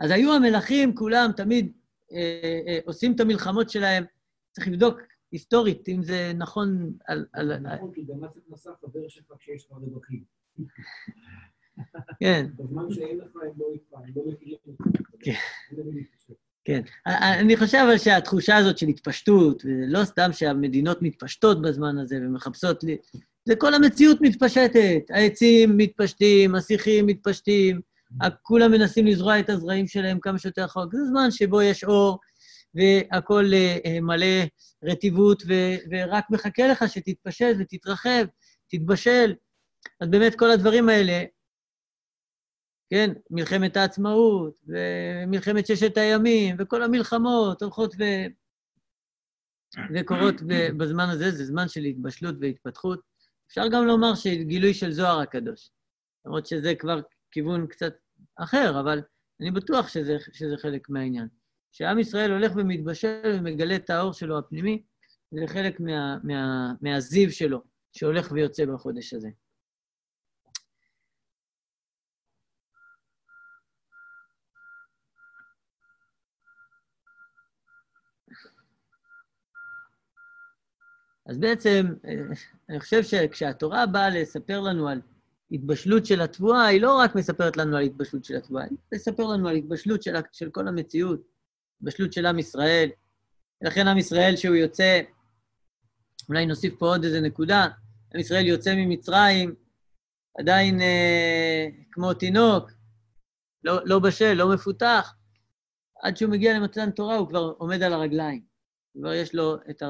אז היו המלכים כולם תמיד אה, אה, עושים את המלחמות שלהם, צריך לבדוק היסטורית אם זה נכון על... על... נכון, כי גם מס הכנסה חבר שלך כשיש לך רווחים. כן. בזמן שאין לך, הם לא הם לא מכירים כן. כן. אני חושב אבל שהתחושה הזאת של התפשטות, ולא סתם שהמדינות מתפשטות בזמן הזה ומחפשות... לי, זה כל המציאות מתפשטת. העצים מתפשטים, השיחים מתפשטים, כולם מנסים לזרוע את הזרעים שלהם כמה שיותר רחוק. זה זמן שבו יש אור, והכול אה, מלא רטיבות, ורק מחכה לך שתתפשט ותתרחב, תתבשל. אז באמת כל הדברים האלה, כן, מלחמת העצמאות, ומלחמת ששת הימים, וכל המלחמות הולכות ו... וקורות בזמן הזה, זה זמן של התבשלות והתפתחות. אפשר גם לומר שגילוי של זוהר הקדוש, למרות שזה כבר כיוון קצת אחר, אבל אני בטוח שזה, שזה חלק מהעניין. שעם ישראל הולך ומתבשל ומגלה את האור שלו הפנימי, זה חלק מה, מה, מהזיו שלו, שהולך ויוצא בחודש הזה. אז בעצם, אני חושב שכשהתורה באה לספר לנו על התבשלות של התבואה, היא לא רק מספרת לנו על התבשלות של התבואה, היא מספר לנו על התבשלות של, של כל המציאות, התבשלות של עם ישראל. ולכן עם ישראל, שהוא יוצא, אולי נוסיף פה עוד איזה נקודה, עם ישראל יוצא ממצרים, עדיין אה, כמו תינוק, לא, לא בשל, לא מפותח, עד שהוא מגיע למתן תורה הוא כבר עומד על הרגליים. כבר יש לו את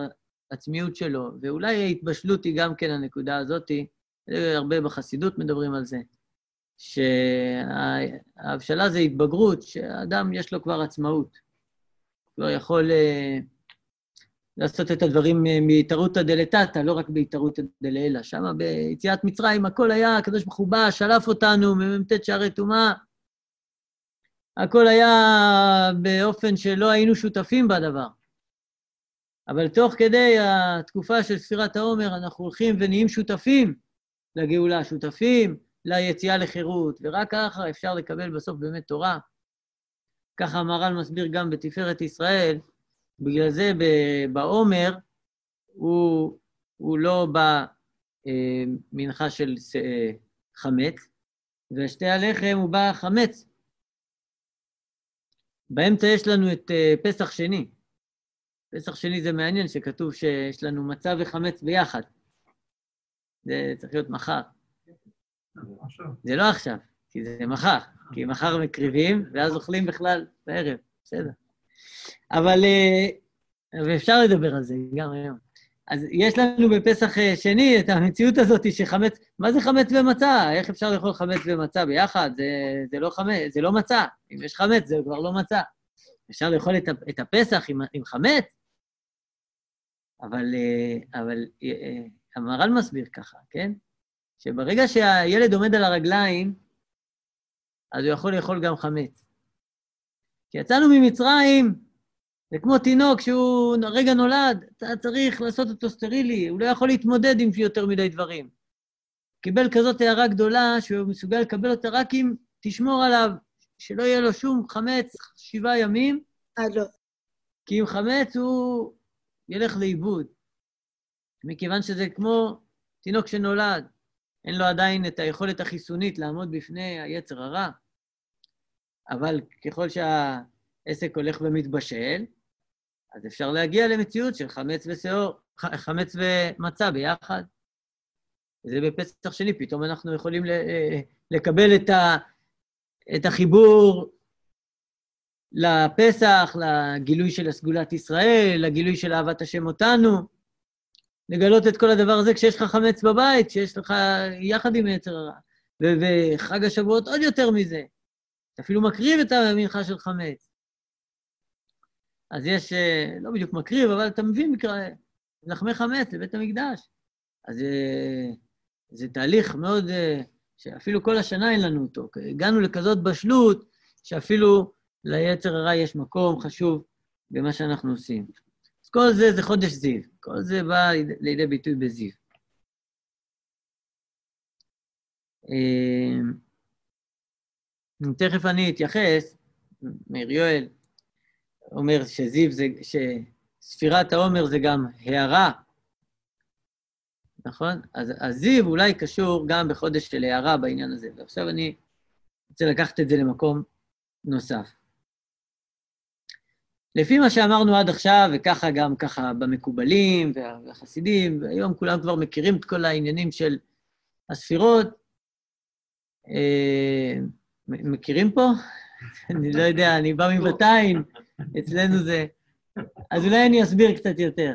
העצמיות שלו, ואולי ההתבשלות היא גם כן הנקודה הזאתי, הרבה בחסידות מדברים על זה, שההבשלה זה התבגרות, שהאדם יש לו כבר עצמאות. כבר יכול uh, לעשות את הדברים מהתערותא דלתתא, לא רק בהתערותא דלעילא. שם ביציאת מצרים הכל היה, הקדוש ברוך הוא בא, שלף אותנו ממ"ט שערי טומאה. הכל היה באופן שלא היינו שותפים בדבר. אבל תוך כדי התקופה של ספירת העומר, אנחנו הולכים ונהיים שותפים לגאולה, שותפים ליציאה לחירות, ורק ככה אפשר לקבל בסוף באמת תורה. ככה המהר"ל מסביר גם בתפארת ישראל, בגלל זה בעומר הוא, הוא לא במנחה אה, של אה, חמץ, ושתי הלחם הוא בא חמץ. באמצע יש לנו את אה, פסח שני. פסח שני זה מעניין שכתוב שיש לנו מצה וחמץ ביחד. זה צריך להיות מחר. זה לא עכשיו, כי זה מחר. כי מחר מקריבים, ואז אוכלים בכלל בערב, בסדר. אבל אה, אפשר לדבר על זה גם היום. אז יש לנו בפסח אה, שני את המציאות הזאת שחמץ, מה זה חמץ ומצה? איך אפשר לאכול חמץ ומצה ביחד? זה, זה לא חמץ, זה לא מצה. אם יש חמץ, זה כבר לא מצה. אפשר לאכול את, את הפסח עם, עם חמץ? אבל, אה, אבל המהר"ל מסביר ככה, כן? שברגע שהילד עומד על הרגליים, אז הוא יכול לאכול גם חמץ. כשיצאנו ממצרים, זה כמו תינוק שהוא רגע נולד, אתה צריך לעשות אותו סטרילי, הוא לא יכול להתמודד עם יותר מדי דברים. קיבל כזאת הערה גדולה שהוא מסוגל לקבל אותה רק אם תשמור עליו, שלא יהיה לו שום חמץ שבעה ימים. אה, לא. כי אם חמץ הוא ילך לאיבוד. מכיוון שזה כמו תינוק שנולד, אין לו עדיין את היכולת החיסונית לעמוד בפני היצר הרע, אבל ככל שהעסק הולך ומתבשל, אז אפשר להגיע למציאות של חמץ ושאור, חמץ ומצה ביחד. וזה בפסח שני, פתאום אנחנו יכולים לקבל את, ה, את החיבור לפסח, לגילוי של הסגולת ישראל, לגילוי של אהבת השם אותנו. לגלות את כל הדבר הזה כשיש לך חמץ בבית, כשיש לך יחד עם יצר הרע. וחג השבועות עוד יותר מזה. אתה אפילו מקריב את המנחה של חמץ. אז יש, אה, לא בדיוק מקריב, אבל אתה מבין לחמי חמץ לבית המקדש. אז זה, זה תהליך מאוד, אה, שאפילו כל השנה אין לנו אותו. הגענו לכזאת בשלות, שאפילו ליצר הרע יש מקום חשוב במה שאנחנו עושים. אז כל זה זה חודש זיו, כל זה בא לידי ביטוי בזיו. אה, תכף אני אתייחס, מאיר יואל אומר שזיו זה, שספירת העומר זה גם הערה, נכון? אז הזיו אולי קשור גם בחודש של הערה בעניין הזה, ועכשיו אני רוצה לקחת את זה למקום נוסף. לפי מה שאמרנו עד עכשיו, וככה גם ככה במקובלים והחסידים, והיום כולם כבר מכירים את כל העניינים של הספירות, אה, מכירים פה? אני לא יודע, אני בא מבתיים, אצלנו זה... אז אולי אני אסביר קצת יותר.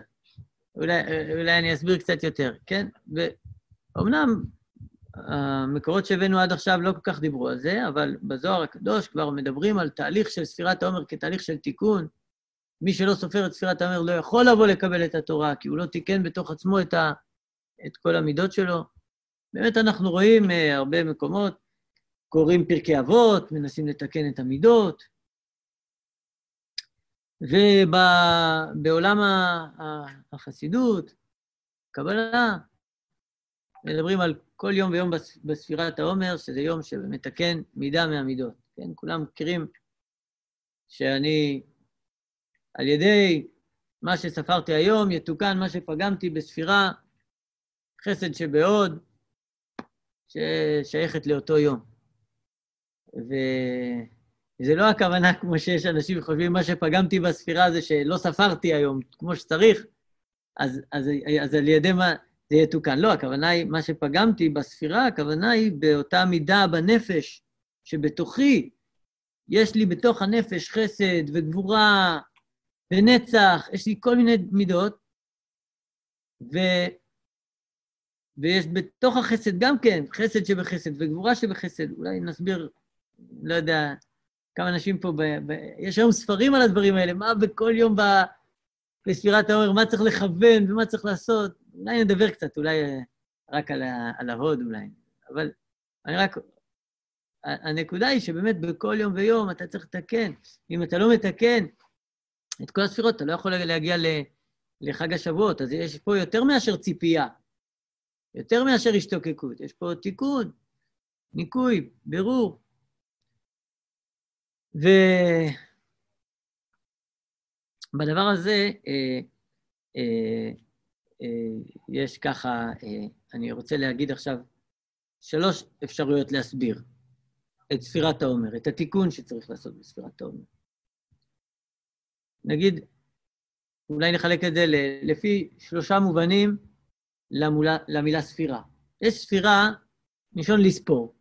אולי, אולי אני אסביר קצת יותר, כן? ואומנם המקורות שהבאנו עד עכשיו לא כל כך דיברו על זה, אבל בזוהר הקדוש כבר מדברים על תהליך של ספירת העומר כתהליך של תיקון. מי שלא סופר את ספירת העומר לא יכול לבוא לקבל את התורה, כי הוא לא תיקן בתוך עצמו את, ה, את כל המידות שלו. באמת אנחנו רואים uh, הרבה מקומות, קוראים פרקי אבות, מנסים לתקן את המידות, ובעולם החסידות, קבלה, מדברים על כל יום ויום בספירת העומר, שזה יום שמתקן מידה מהמידות. כן, כולם מכירים שאני, על ידי מה שספרתי היום, יתוקן מה שפגמתי בספירה, חסד שבעוד, ששייכת לאותו יום. וזה לא הכוונה כמו שיש אנשים שחושבים, מה שפגמתי בספירה זה שלא ספרתי היום כמו שצריך, אז, אז, אז על ידי מה זה יתוקן. לא, הכוונה היא, מה שפגמתי בספירה, הכוונה היא באותה מידה בנפש שבתוכי, יש לי בתוך הנפש חסד וגבורה ונצח, יש לי כל מיני מידות, ו... ויש בתוך החסד גם כן, חסד שבחסד וגבורה שבחסד. אולי נסביר לא יודע, כמה אנשים פה, ב, ב, יש היום ספרים על הדברים האלה, מה בכל יום ב, בספירת העומר, מה צריך לכוון ומה צריך לעשות. אולי נדבר קצת, אולי אה, רק על, ה, על ההוד אולי. אבל אני רק... הנקודה היא שבאמת בכל יום ויום אתה צריך לתקן. אם אתה לא מתקן את כל הספירות, אתה לא יכול להגיע לחג השבועות. אז יש פה יותר מאשר ציפייה, יותר מאשר השתוקקות. יש פה תיקון, ניקוי, בירור. ובדבר הזה אה, אה, אה, יש ככה, אה, אני רוצה להגיד עכשיו שלוש אפשרויות להסביר את ספירת העומר, את התיקון שצריך לעשות בספירת העומר. נגיד, אולי נחלק את זה לפי שלושה מובנים למולה, למילה ספירה. יש ספירה, מלשון לספור,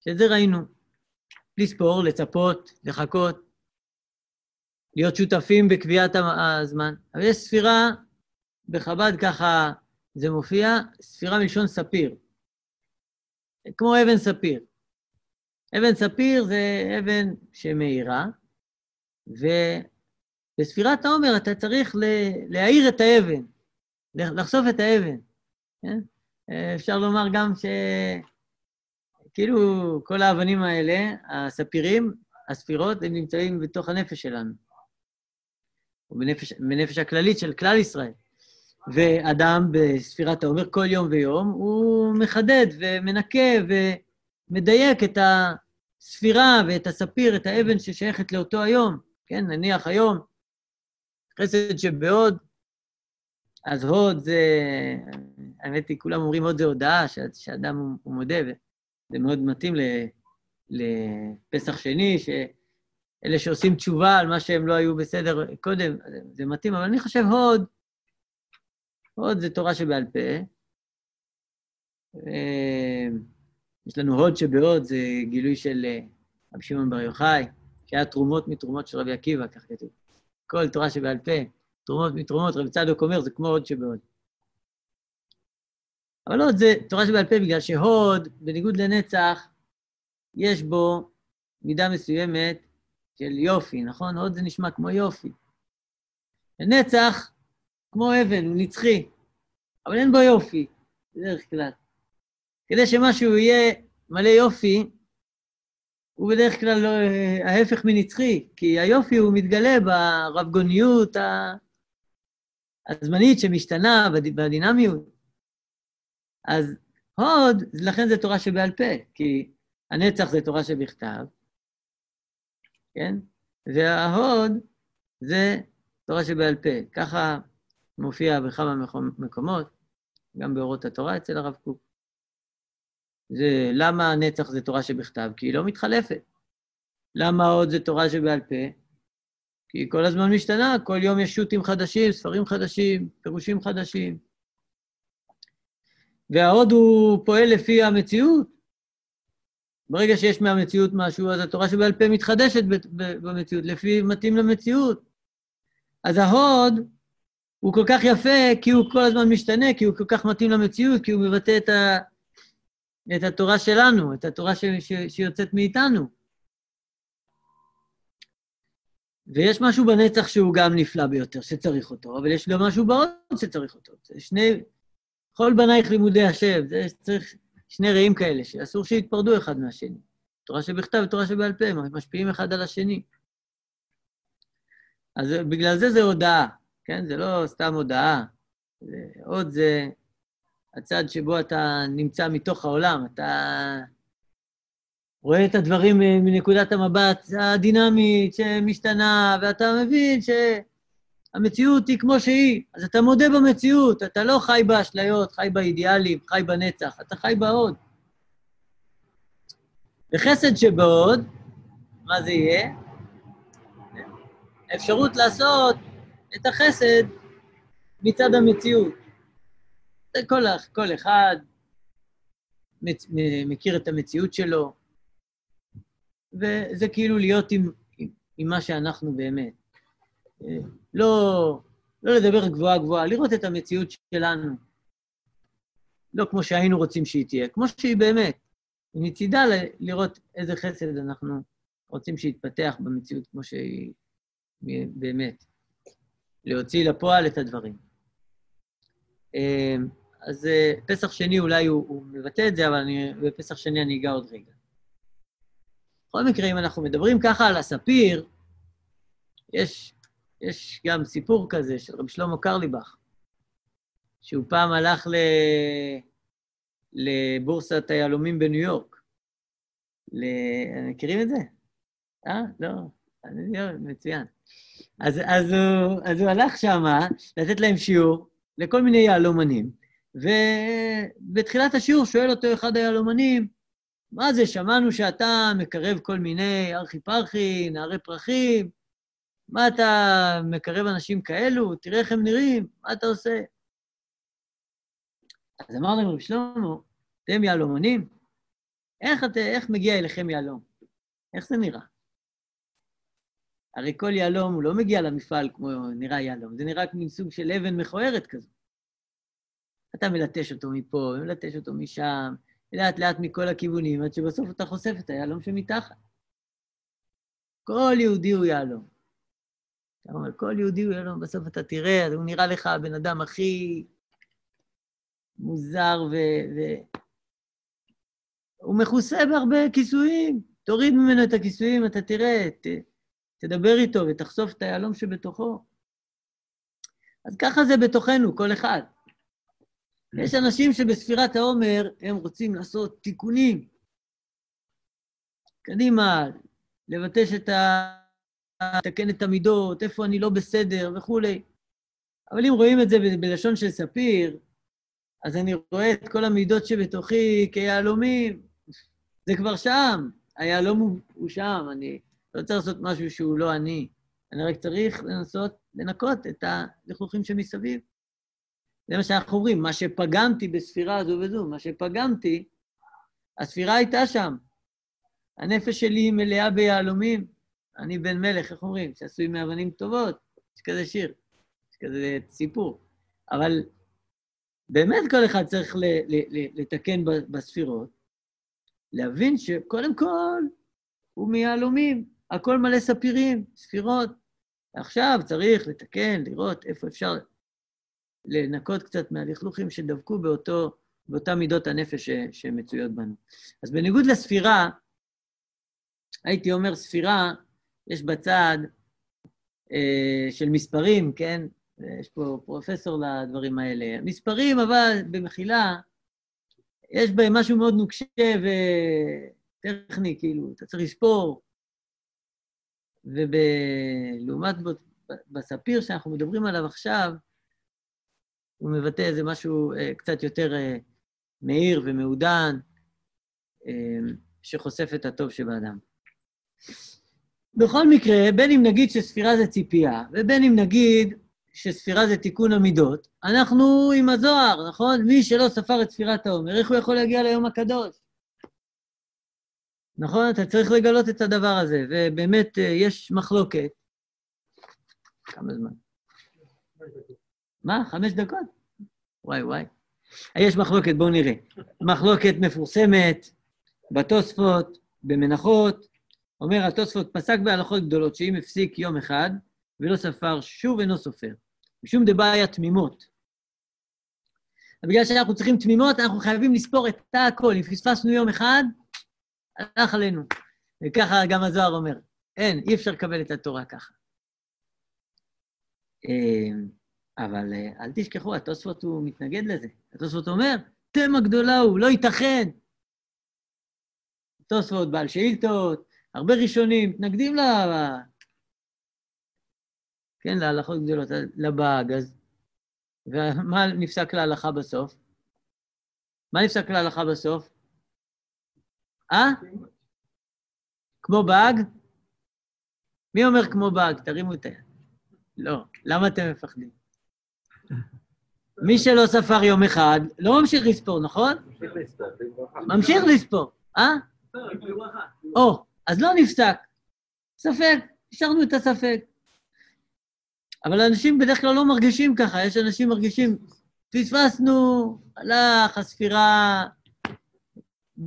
שאת זה ראינו. לספור, לצפות, לחכות, להיות שותפים בקביעת הזמן. אבל יש ספירה, בחב"ד ככה זה מופיע, ספירה מלשון ספיר. כמו אבן ספיר. אבן ספיר זה אבן שמאירה, ובספירת העומר אתה צריך להאיר את האבן, לחשוף את האבן. כן? אפשר לומר גם ש... כאילו כל האבנים האלה, הספירים, הספירות, הם נמצאים בתוך הנפש שלנו, או בנפש, בנפש הכללית של כלל ישראל. ואדם בספירת העומר כל יום ויום, הוא מחדד ומנקה ומדייק את הספירה ואת הספיר, את האבן ששייכת לאותו היום. כן, נניח היום, חסד שבהוד, אז הוד זה, האמת היא, כולם אומרים הוד זה הודאה, שאדם הוא מודה, זה מאוד מתאים לפסח שני, שאלה שעושים תשובה על מה שהם לא היו בסדר קודם, זה מתאים, אבל אני חושב הוד, הוד זה תורה שבעל פה. יש לנו הוד שבהוד, זה גילוי של רבי שמעון בר יוחאי, שהיה תרומות מתרומות של רבי עקיבא, כך כתוב. כל תורה שבעל פה, תרומות מתרומות, רבי צדוק אומר, זה כמו הוד שבהוד. אבל עוד זה תורה שבעל פה, בגלל שהוד, בניגוד לנצח, יש בו מידה מסוימת של יופי, נכון? הוד זה נשמע כמו יופי. לנצח, כמו אבן, הוא נצחי, אבל אין בו יופי, בדרך כלל. כדי שמשהו יהיה מלא יופי, הוא בדרך כלל לא, ההפך מנצחי, כי היופי הוא מתגלה ברבגוניות הזמנית שמשתנה, בדינמיות. אז הוד, לכן זה תורה שבעל פה, כי הנצח זה תורה שבכתב, כן? וההוד זה תורה שבעל פה. ככה מופיע בכמה מקומות, גם באורות התורה אצל הרב קוק. זה למה הנצח זה תורה שבכתב? כי היא לא מתחלפת. למה ההוד זה תורה שבעל פה? כי היא כל הזמן משתנה, כל יום יש שו"תים חדשים, ספרים חדשים, פירושים חדשים. וההוד הוא פועל לפי המציאות. ברגע שיש מהמציאות משהו, אז התורה שבעל פה מתחדשת במציאות, לפי מתאים למציאות. אז ההוד הוא כל כך יפה, כי הוא כל הזמן משתנה, כי הוא כל כך מתאים למציאות, כי הוא מבטא את, ה, את התורה שלנו, את התורה ש, ש, שיוצאת מאיתנו. ויש משהו בנצח שהוא גם נפלא ביותר, שצריך אותו, אבל יש גם משהו בהוד שצריך אותו. זה שני... כל בנייך לימודי השם, זה צריך שני רעים כאלה, שאסור שיתפרדו אחד מהשני. תורה שבכתב ותורה שבעל פה, הם משפיעים אחד על השני. אז בגלל זה זה הודעה, כן? זה לא סתם הודעה. זה, עוד זה הצד שבו אתה נמצא מתוך העולם, אתה רואה את הדברים מנקודת המבט הדינמית שמשתנה, ואתה מבין שהמציאות היא כמו שהיא, אז אתה מודה במציאות, אתה לא חי באשליות, חי באידיאלים, חי בנצח, אתה חי בהוד. וחסד שבהוד, מה זה יהיה? האפשרות לעשות את החסד מצד המציאות. כל, כל אחד מכיר את המציאות שלו, וזה כאילו להיות עם, עם, עם מה שאנחנו באמת. לא, לא לדבר גבוהה גבוהה, לראות את המציאות שלנו. לא כמו שהיינו רוצים שהיא תהיה, כמו שהיא באמת. מצידה לראות איזה חסד אנחנו רוצים שיתפתח במציאות כמו שהיא באמת. להוציא לפועל את הדברים. אז פסח שני אולי הוא, הוא מבטא את זה, אבל אני, בפסח שני אני אגע עוד רגע. בכל מקרה, אם אנחנו מדברים ככה על הספיר, יש, יש גם סיפור כזה של רב שלמה קרליבך, שהוא פעם הלך ל... לבורסת היהלומים בניו יורק. ל... מכירים את זה? אה? לא. מצוין. אז, אז, הוא, אז הוא הלך שמה לתת להם שיעור לכל מיני יהלומנים, ובתחילת השיעור שואל אותו אחד היהלומנים, מה זה, שמענו שאתה מקרב כל מיני ארכי פרחי, נערי פרחים, מה אתה מקרב אנשים כאלו? תראה איך הם נראים, מה אתה עושה? אז אמר להם רב שלמה, אתם יהלומנים? איך, את, איך מגיע אליכם יהלום? איך זה נראה? הרי כל יהלום, הוא לא מגיע למפעל כמו נראה יהלום, זה נראה כמו סוג של אבן מכוערת כזו. אתה מלטש אותו מפה, מלטש אותו משם, לאט לאט מכל הכיוונים, עד שבסוף אתה חושף את היהלום שמתחת. כל יהודי הוא יהלום. אתה אומר, כל יהודי הוא יהלום, בסוף אתה תראה, הוא נראה לך הבן אדם הכי מוזר ו... ו... הוא מכוסה בהרבה כיסויים. תוריד ממנו את הכיסויים, אתה תראה, ת... תדבר איתו ותחשוף את היהלום שבתוכו. אז ככה זה בתוכנו, כל אחד. יש אנשים שבספירת העומר הם רוצים לעשות תיקונים. קדימה, לבטש את ה... לתקן את המידות, איפה אני לא בסדר וכולי. אבל אם רואים את זה בלשון של ספיר, אז אני רואה את כל המידות שבתוכי כיהלומים. זה כבר שם, היהלום הוא שם, אני לא צריך לעשות משהו שהוא לא אני. אני רק צריך לנסות לנקות את הלכלוכים שמסביב. זה מה שאנחנו אומרים, מה שפגמתי בספירה זו וזו, מה שפגמתי, הספירה הייתה שם. הנפש שלי היא מלאה ביהלומים. אני בן מלך, איך אומרים? שעשוי מאבנים טובות. יש כזה שיר, יש כזה סיפור. אבל באמת כל אחד צריך לתקן בספירות, להבין שקודם כל הוא מיהלומים. הכל מלא ספירים, ספירות. עכשיו צריך לתקן, לראות איפה אפשר לנקות קצת מהלכלוכים שדבקו באותו, באותה מידות הנפש ש, שמצויות בנו. אז בניגוד לספירה, הייתי אומר ספירה, יש בצד אה, של מספרים, כן? יש פה פרופסור לדברים האלה. מספרים, אבל במחילה, יש בהם משהו מאוד נוקשה וטכני, כאילו, אתה צריך לספור. ולעומת בספיר שאנחנו מדברים עליו עכשיו, הוא מבטא איזה משהו אה, קצת יותר אה, מהיר ומעודן, אה, שחושף את הטוב שבאדם. בכל מקרה, בין אם נגיד שספירה זה ציפייה, ובין אם נגיד שספירה זה תיקון המידות, אנחנו עם הזוהר, נכון? מי שלא ספר את ספירת העומר, איך הוא יכול להגיע ליום הקדוש? נכון? אתה צריך לגלות את הדבר הזה, ובאמת יש מחלוקת. כמה זמן? מה? חמש דקות? וואי, וואי. יש מחלוקת, בואו נראה. מחלוקת מפורסמת בתוספות, במנחות. אומר התוספות, פסק בהלכות גדולות, שאם הפסיק יום אחד ולא ספר, שוב אינו סופר. משום דבעיה תמימות. בגלל שאנחנו צריכים תמימות, אנחנו חייבים לספור את הכל. אם פספסנו יום אחד, הלך עלינו. וככה גם הזוהר אומר, אין, אי אפשר לקבל את התורה ככה. אבל אה, אל תשכחו, התוספות הוא מתנגד לזה. התוספות אומר, תמה גדולה הוא, לא ייתכן. תוספות בעל שאילתות, הרבה ראשונים מתנגדים ל... כן, להלכות גדולות, לבאג, אז... ומה נפסק להלכה בסוף? מה נפסק להלכה בסוף? אה? כמו באג? מי אומר כמו באג? תרימו את היד. לא, למה אתם מפחדים? מי שלא ספר יום אחד, לא ממשיך לספור, נכון? ממשיך לספור, אה? או, אז לא נפסק. ספק, השארנו את הספק. אבל אנשים בדרך כלל לא מרגישים ככה, יש אנשים מרגישים, פספסנו, הלך, הספירה,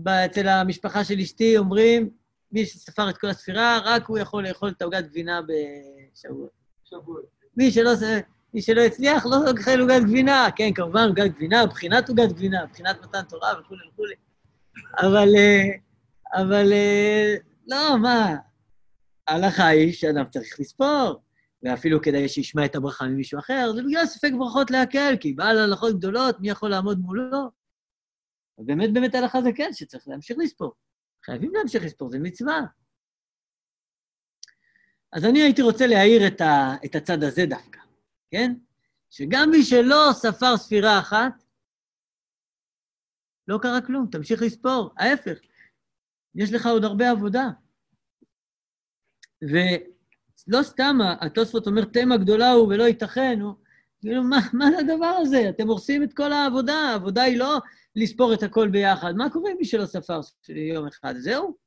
אצל המשפחה של אשתי אומרים, מי שספר את כל הספירה, רק הוא יכול לאכול את העוגת גבינה בשבוע. מי שלא... מי שלא הצליח, לא אוכל עוגת גבינה. כן, כמובן, עוגת גבינה, בחינת עוגת גבינה, בחינת מתן תורה וכולי וכולי. אבל, אה, אבל, אה, לא, מה, ההלכה היא שאדם צריך לספור, ואפילו כדאי שישמע את הברכה ממישהו אחר, זה בגלל ספק ברכות להקל, כי בעל הלכות גדולות, מי יכול לעמוד מולו? ובאמת, באמת ההלכה זה כן, שצריך להמשיך לספור. חייבים להמשיך לספור, זה מצווה. אז אני הייתי רוצה להעיר את, ה, את הצד הזה דווקא. כן? שגם מי שלא ספר ספירה אחת, לא קרה כלום, תמשיך לספור. ההפך, יש לך עוד הרבה עבודה. ולא סתם התוספות אומר, תמה גדולה הוא ולא ייתכן, הוא... כאילו, מה, מה זה הדבר הזה? אתם הורסים את כל העבודה, העבודה היא לא לספור את הכל ביחד. מה קורה עם מי שלא ספר יום אחד? זהו?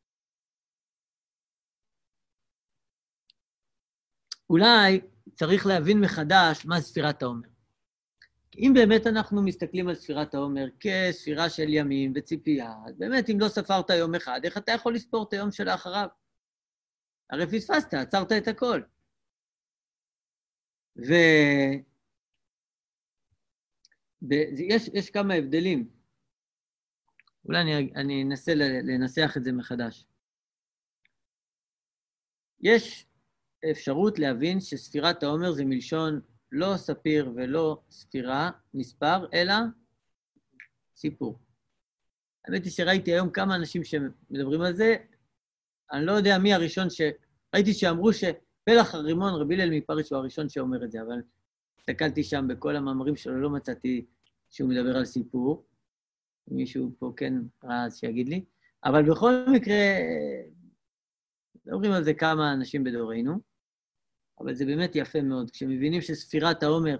אולי צריך להבין מחדש מה ספירת העומר. אם באמת אנחנו מסתכלים על ספירת העומר כספירה של ימים וציפייה, אז באמת, אם לא ספרת יום אחד, איך אתה יכול לספור את היום שלאחריו? הרי פספסת, עצרת את הכל. ו... יש, יש כמה הבדלים. אולי אני, אני אנסה לנסח את זה מחדש. יש אפשרות להבין שספירת העומר זה מלשון לא ספיר ולא ספירה, מספר, אלא סיפור. האמת היא שראיתי היום כמה אנשים שמדברים על זה, אני לא יודע מי הראשון ש... ראיתי שאמרו שפלח הרימון, רבי הלל מפריש הוא הראשון שאומר את זה, אבל הסתכלתי שם בכל המאמרים שלו, לא מצאתי שהוא מדבר על סיפור. מישהו פה כן ראה אז שיגיד לי. אבל בכל מקרה, מדברים על זה כמה אנשים בדורנו. אבל זה באמת יפה מאוד. כשמבינים שספירת העומר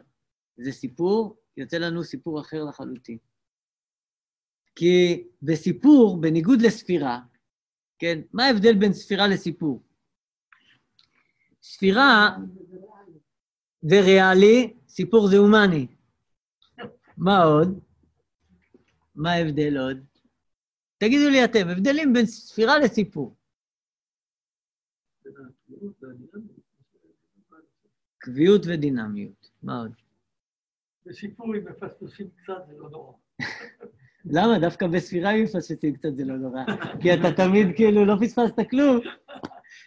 זה סיפור, יוצא לנו סיפור אחר לחלוטין. כי בסיפור, בניגוד לספירה, כן, מה ההבדל בין ספירה לסיפור? ספירה זה ריאלי, סיפור זה הומני. מה עוד? מה ההבדל עוד? תגידו לי אתם, הבדלים בין ספירה לסיפור. קביעות ודינמיות. מה עוד? בסיפור אם מפספסים קצת זה לא נורא. למה? דווקא בספירה אם מפספסים קצת זה לא נורא. כי אתה תמיד כאילו לא פספסת כלום.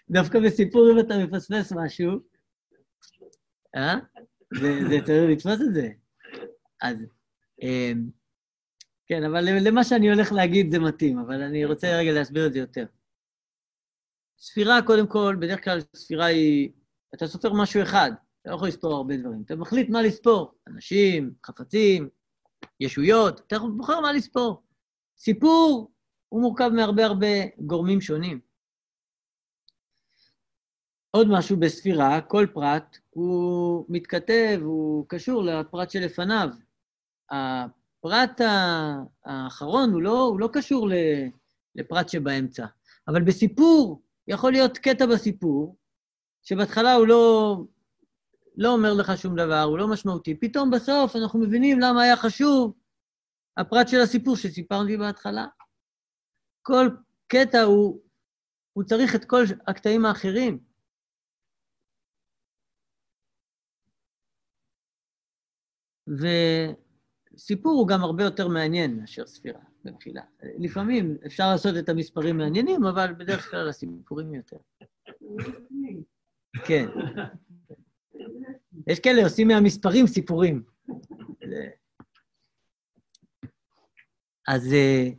דווקא בסיפור אם אתה מפספס משהו, אה? זה, זה צריך לתפוס את זה. אז, אמ, כן, אבל למה שאני הולך להגיד זה מתאים, אבל אני רוצה רגע להסביר את זה יותר. ספירה, קודם כל, בדרך כלל ספירה היא... אתה סופר משהו אחד, אתה לא יכול לספור הרבה דברים. אתה מחליט מה לספור, אנשים, חפצים, ישויות, אתה בוחר מה לספור. סיפור הוא מורכב מהרבה הרבה גורמים שונים. עוד משהו בספירה, כל פרט הוא מתכתב, הוא קשור לפרט שלפניו. הפרט האחרון הוא לא, הוא לא קשור לפרט שבאמצע, אבל בסיפור, יכול להיות קטע בסיפור, שבהתחלה הוא לא, לא אומר לך שום דבר, הוא לא משמעותי. פתאום בסוף אנחנו מבינים למה היה חשוב הפרט של הסיפור שסיפרתי בהתחלה. כל קטע הוא, הוא צריך את כל הקטעים האחרים. וסיפור הוא גם הרבה יותר מעניין מאשר ספירה, במחילה. לפעמים אפשר לעשות את המספרים מעניינים, אבל בדרך כלל הסיפורים יותר. כן. יש כאלה עושים מהמספרים סיפורים. אז אה,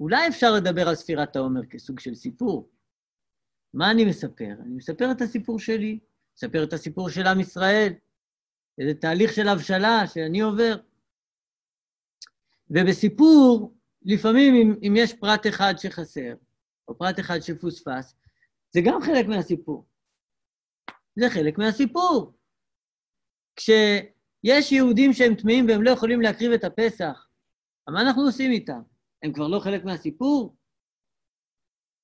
אולי אפשר לדבר על ספירת העומר כסוג של סיפור. מה אני מספר? אני מספר את הסיפור שלי, מספר את הסיפור של עם ישראל, איזה תהליך של הבשלה שאני עובר. ובסיפור, לפעמים אם, אם יש פרט אחד שחסר, או פרט אחד שפוספס, זה גם חלק מהסיפור. זה חלק מהסיפור. כשיש יהודים שהם טמאים והם לא יכולים להקריב את הפסח, מה אנחנו עושים איתם? הם כבר לא חלק מהסיפור?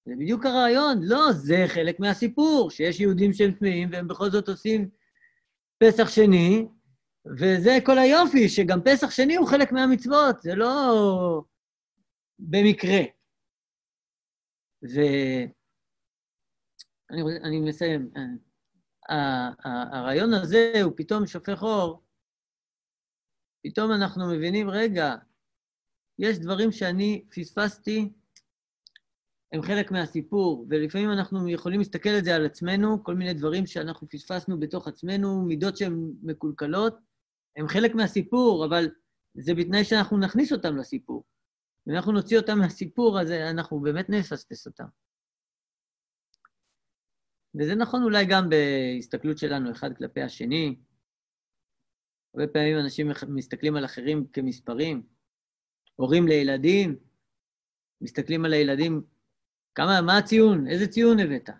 זה בדיוק הרעיון. לא, זה חלק מהסיפור, שיש יהודים שהם טמאים והם בכל זאת עושים פסח שני, וזה כל היופי, שגם פסח שני הוא חלק מהמצוות, זה לא במקרה. ואני מסיים. הרעיון הזה הוא פתאום שופך אור, פתאום אנחנו מבינים, רגע, יש דברים שאני פספסתי, הם חלק מהסיפור, ולפעמים אנחנו יכולים להסתכל על זה על עצמנו, כל מיני דברים שאנחנו פספסנו בתוך עצמנו, מידות שהן מקולקלות, הם חלק מהסיפור, אבל זה בתנאי שאנחנו נכניס אותם לסיפור. אם אנחנו נוציא אותם מהסיפור, אז אנחנו באמת נפספס אותם. וזה נכון אולי גם בהסתכלות שלנו אחד כלפי השני. הרבה פעמים אנשים מסתכלים על אחרים כמספרים. הורים לילדים, מסתכלים על הילדים, כמה, מה הציון? איזה ציון הבאת?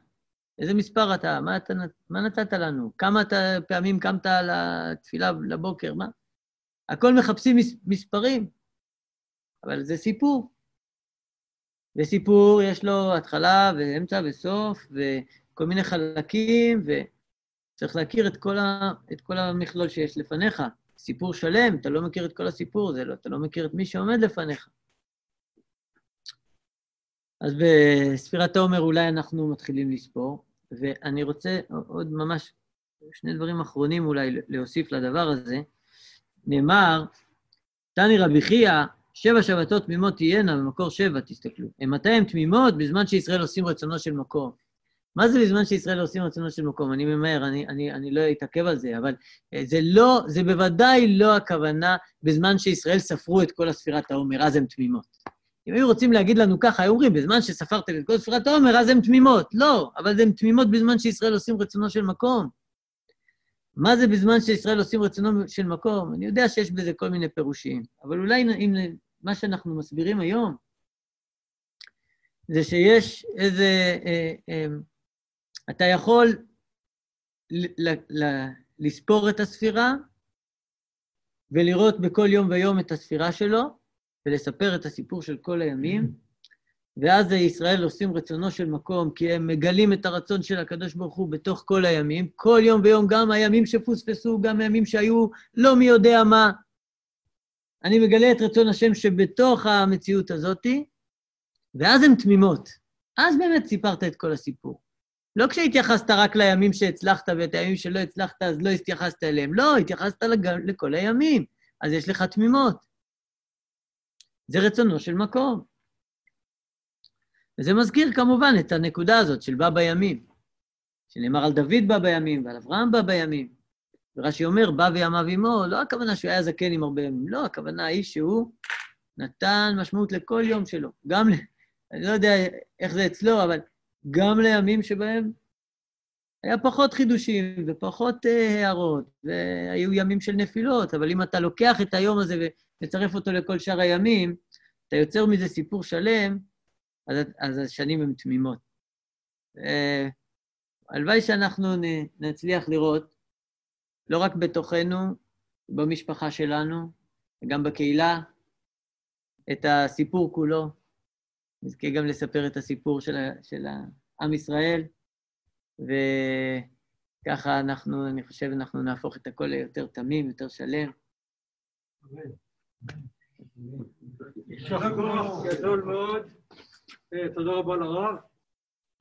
איזה מספר אתה? מה, אתה, מה נתת לנו? כמה אתה, פעמים קמת לתפילה לבוקר? מה? הכל מחפשים מס, מספרים, אבל זה סיפור. וסיפור יש לו התחלה ואמצע וסוף, וכל מיני חלקים, וצריך להכיר את כל, ה, את כל המכלול שיש לפניך. סיפור שלם, אתה לא מכיר את כל הסיפור, זה לא, אתה לא מכיר את מי שעומד לפניך. אז בספירת העומר אולי אנחנו מתחילים לספור, ואני רוצה עוד ממש שני דברים אחרונים אולי להוסיף לדבר הזה. נאמר, תני רבי חייא, שבע שבתות תמימות תהיינה, במקור שבע, תסתכלו. מתי הן תמימות? בזמן שישראל עושים רצונו של מקום. מה זה בזמן שישראל עושים רצונו של מקום? אני ממהר, אני, אני, אני לא אתעכב על זה, אבל אה, זה לא, זה בוודאי לא הכוונה בזמן שישראל ספרו את כל הספירת העומר, אז הן תמימות. אם היו רוצים להגיד לנו ככה, היו אומרים, בזמן שספרתם את כל ספירת העומר, אז הן תמימות. לא, אבל הן תמימות בזמן שישראל עושים רצונו של מקום. מה זה בזמן שישראל עושים רצונו של מקום? אני יודע שיש בזה כל מיני פירושים, אבל אולי אם מה שאנחנו מסבירים היום, זה שיש איזה... אה, אה, אתה יכול לספור את הספירה ולראות בכל יום ויום את הספירה שלו, ולספר את הסיפור של כל הימים, ואז ישראל עושים רצונו של מקום, כי הם מגלים את הרצון של הקדוש ברוך הוא בתוך כל הימים, כל יום ויום, גם הימים שפוספסו, גם הימים שהיו לא מי יודע מה. אני מגלה את רצון השם שבתוך המציאות הזאתי, ואז הן תמימות. אז באמת סיפרת את כל הסיפור. לא כשהתייחסת רק לימים שהצלחת ואת הימים שלא הצלחת, אז לא התייחסת אליהם. לא, התייחסת לג... לכל הימים. אז יש לך תמימות. זה רצונו של מקום. וזה מזכיר כמובן את הנקודה הזאת של בא בימים, שנאמר על דוד בא בימים ועל אברהם בא בימים. ורש"י אומר, בא וימיו עמו, לא הכוונה שהוא היה זקן עם הרבה ימים, לא, הכוונה היא שהוא נתן משמעות לכל יום שלו. גם. אני לא יודע איך זה אצלו, אבל גם לימים שבהם היה פחות חידושים ופחות uh, הערות, והיו ימים של נפילות, אבל אם אתה לוקח את היום הזה ומצרף אותו לכל שאר הימים, אתה יוצר מזה סיפור שלם, אז, אז השנים הן תמימות. Uh, הלוואי שאנחנו נצליח לראות, לא רק בתוכנו, במשפחה שלנו, גם בקהילה, את הסיפור כולו. נזכה גם לספר את הסיפור של, של עם ישראל, וככה אנחנו, אני חושב, אנחנו נהפוך את הכל ליותר תמים, יותר שלם. כוח גדול מאוד, אה, תודה רבה לרב.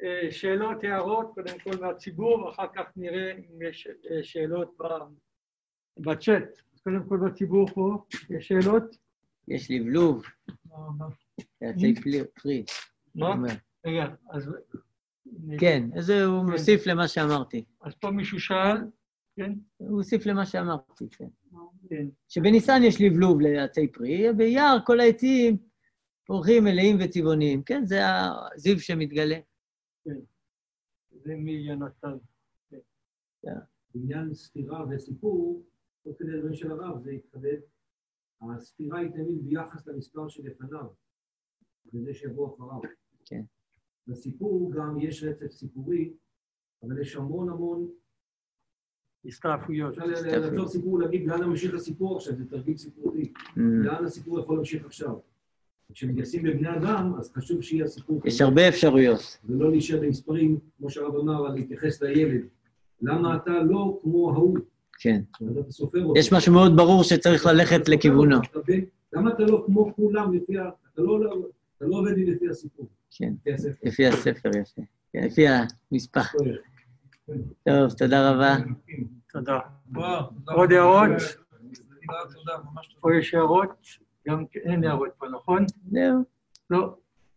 אה, שאלות, הערות, קודם כל מהציבור, ואחר כך נראה אם יש אה, שאלות בצ'אט. קודם כל בציבור פה, יש שאלות? יש לבלוב. יעצי פרי. מה? רגע, אז... כן, אז הוא מוסיף למה שאמרתי. אז פה מישהו שאל, כן? הוא הוסיף למה שאמרתי, כן. כן. שבניסן יש לבלוב לעצי פרי, ביער כל העצים פורחים מלאים וצבעוניים. כן, זה הזיו שמתגלה. כן. זה מיונתן. בעניין ספירה וסיפור, תוך כדי הדברים של הרב, זה התחדד. הספירה היא תמיד ביחס למספר שלפניו, וזה שיבוא אחריו. כן. בסיפור גם יש רצף סיפורי, אבל יש המון המון... הסתעפויות. אפשר לעצור סיפור ולהגיד לאן ממשיך הסיפור עכשיו, זה תרגיל סיפורי. Mm. לאן הסיפור יכול להמשיך עכשיו. כשמתייחסים בבני אדם, אז חשוב שיהיה הסיפור יש הרבה אפשרויות. ולא להישאר במספרים, כמו שהרב אמר, על להתייחס לילד. למה אתה לא כמו ההוא? כן. יש משהו מאוד ברור שצריך ללכת לכיוונו. למה אתה לא כמו כולם לפי ה... אתה לא, אתה לא עובד לי לפי הסיפור. כן, לפי הספר. לפי הספר יפה. כן, לפי המספר. טוב, תודה רבה. תודה. עוד הערות? פה יש הערות? גם כן, אין הערות פה, נכון? זהו. לא.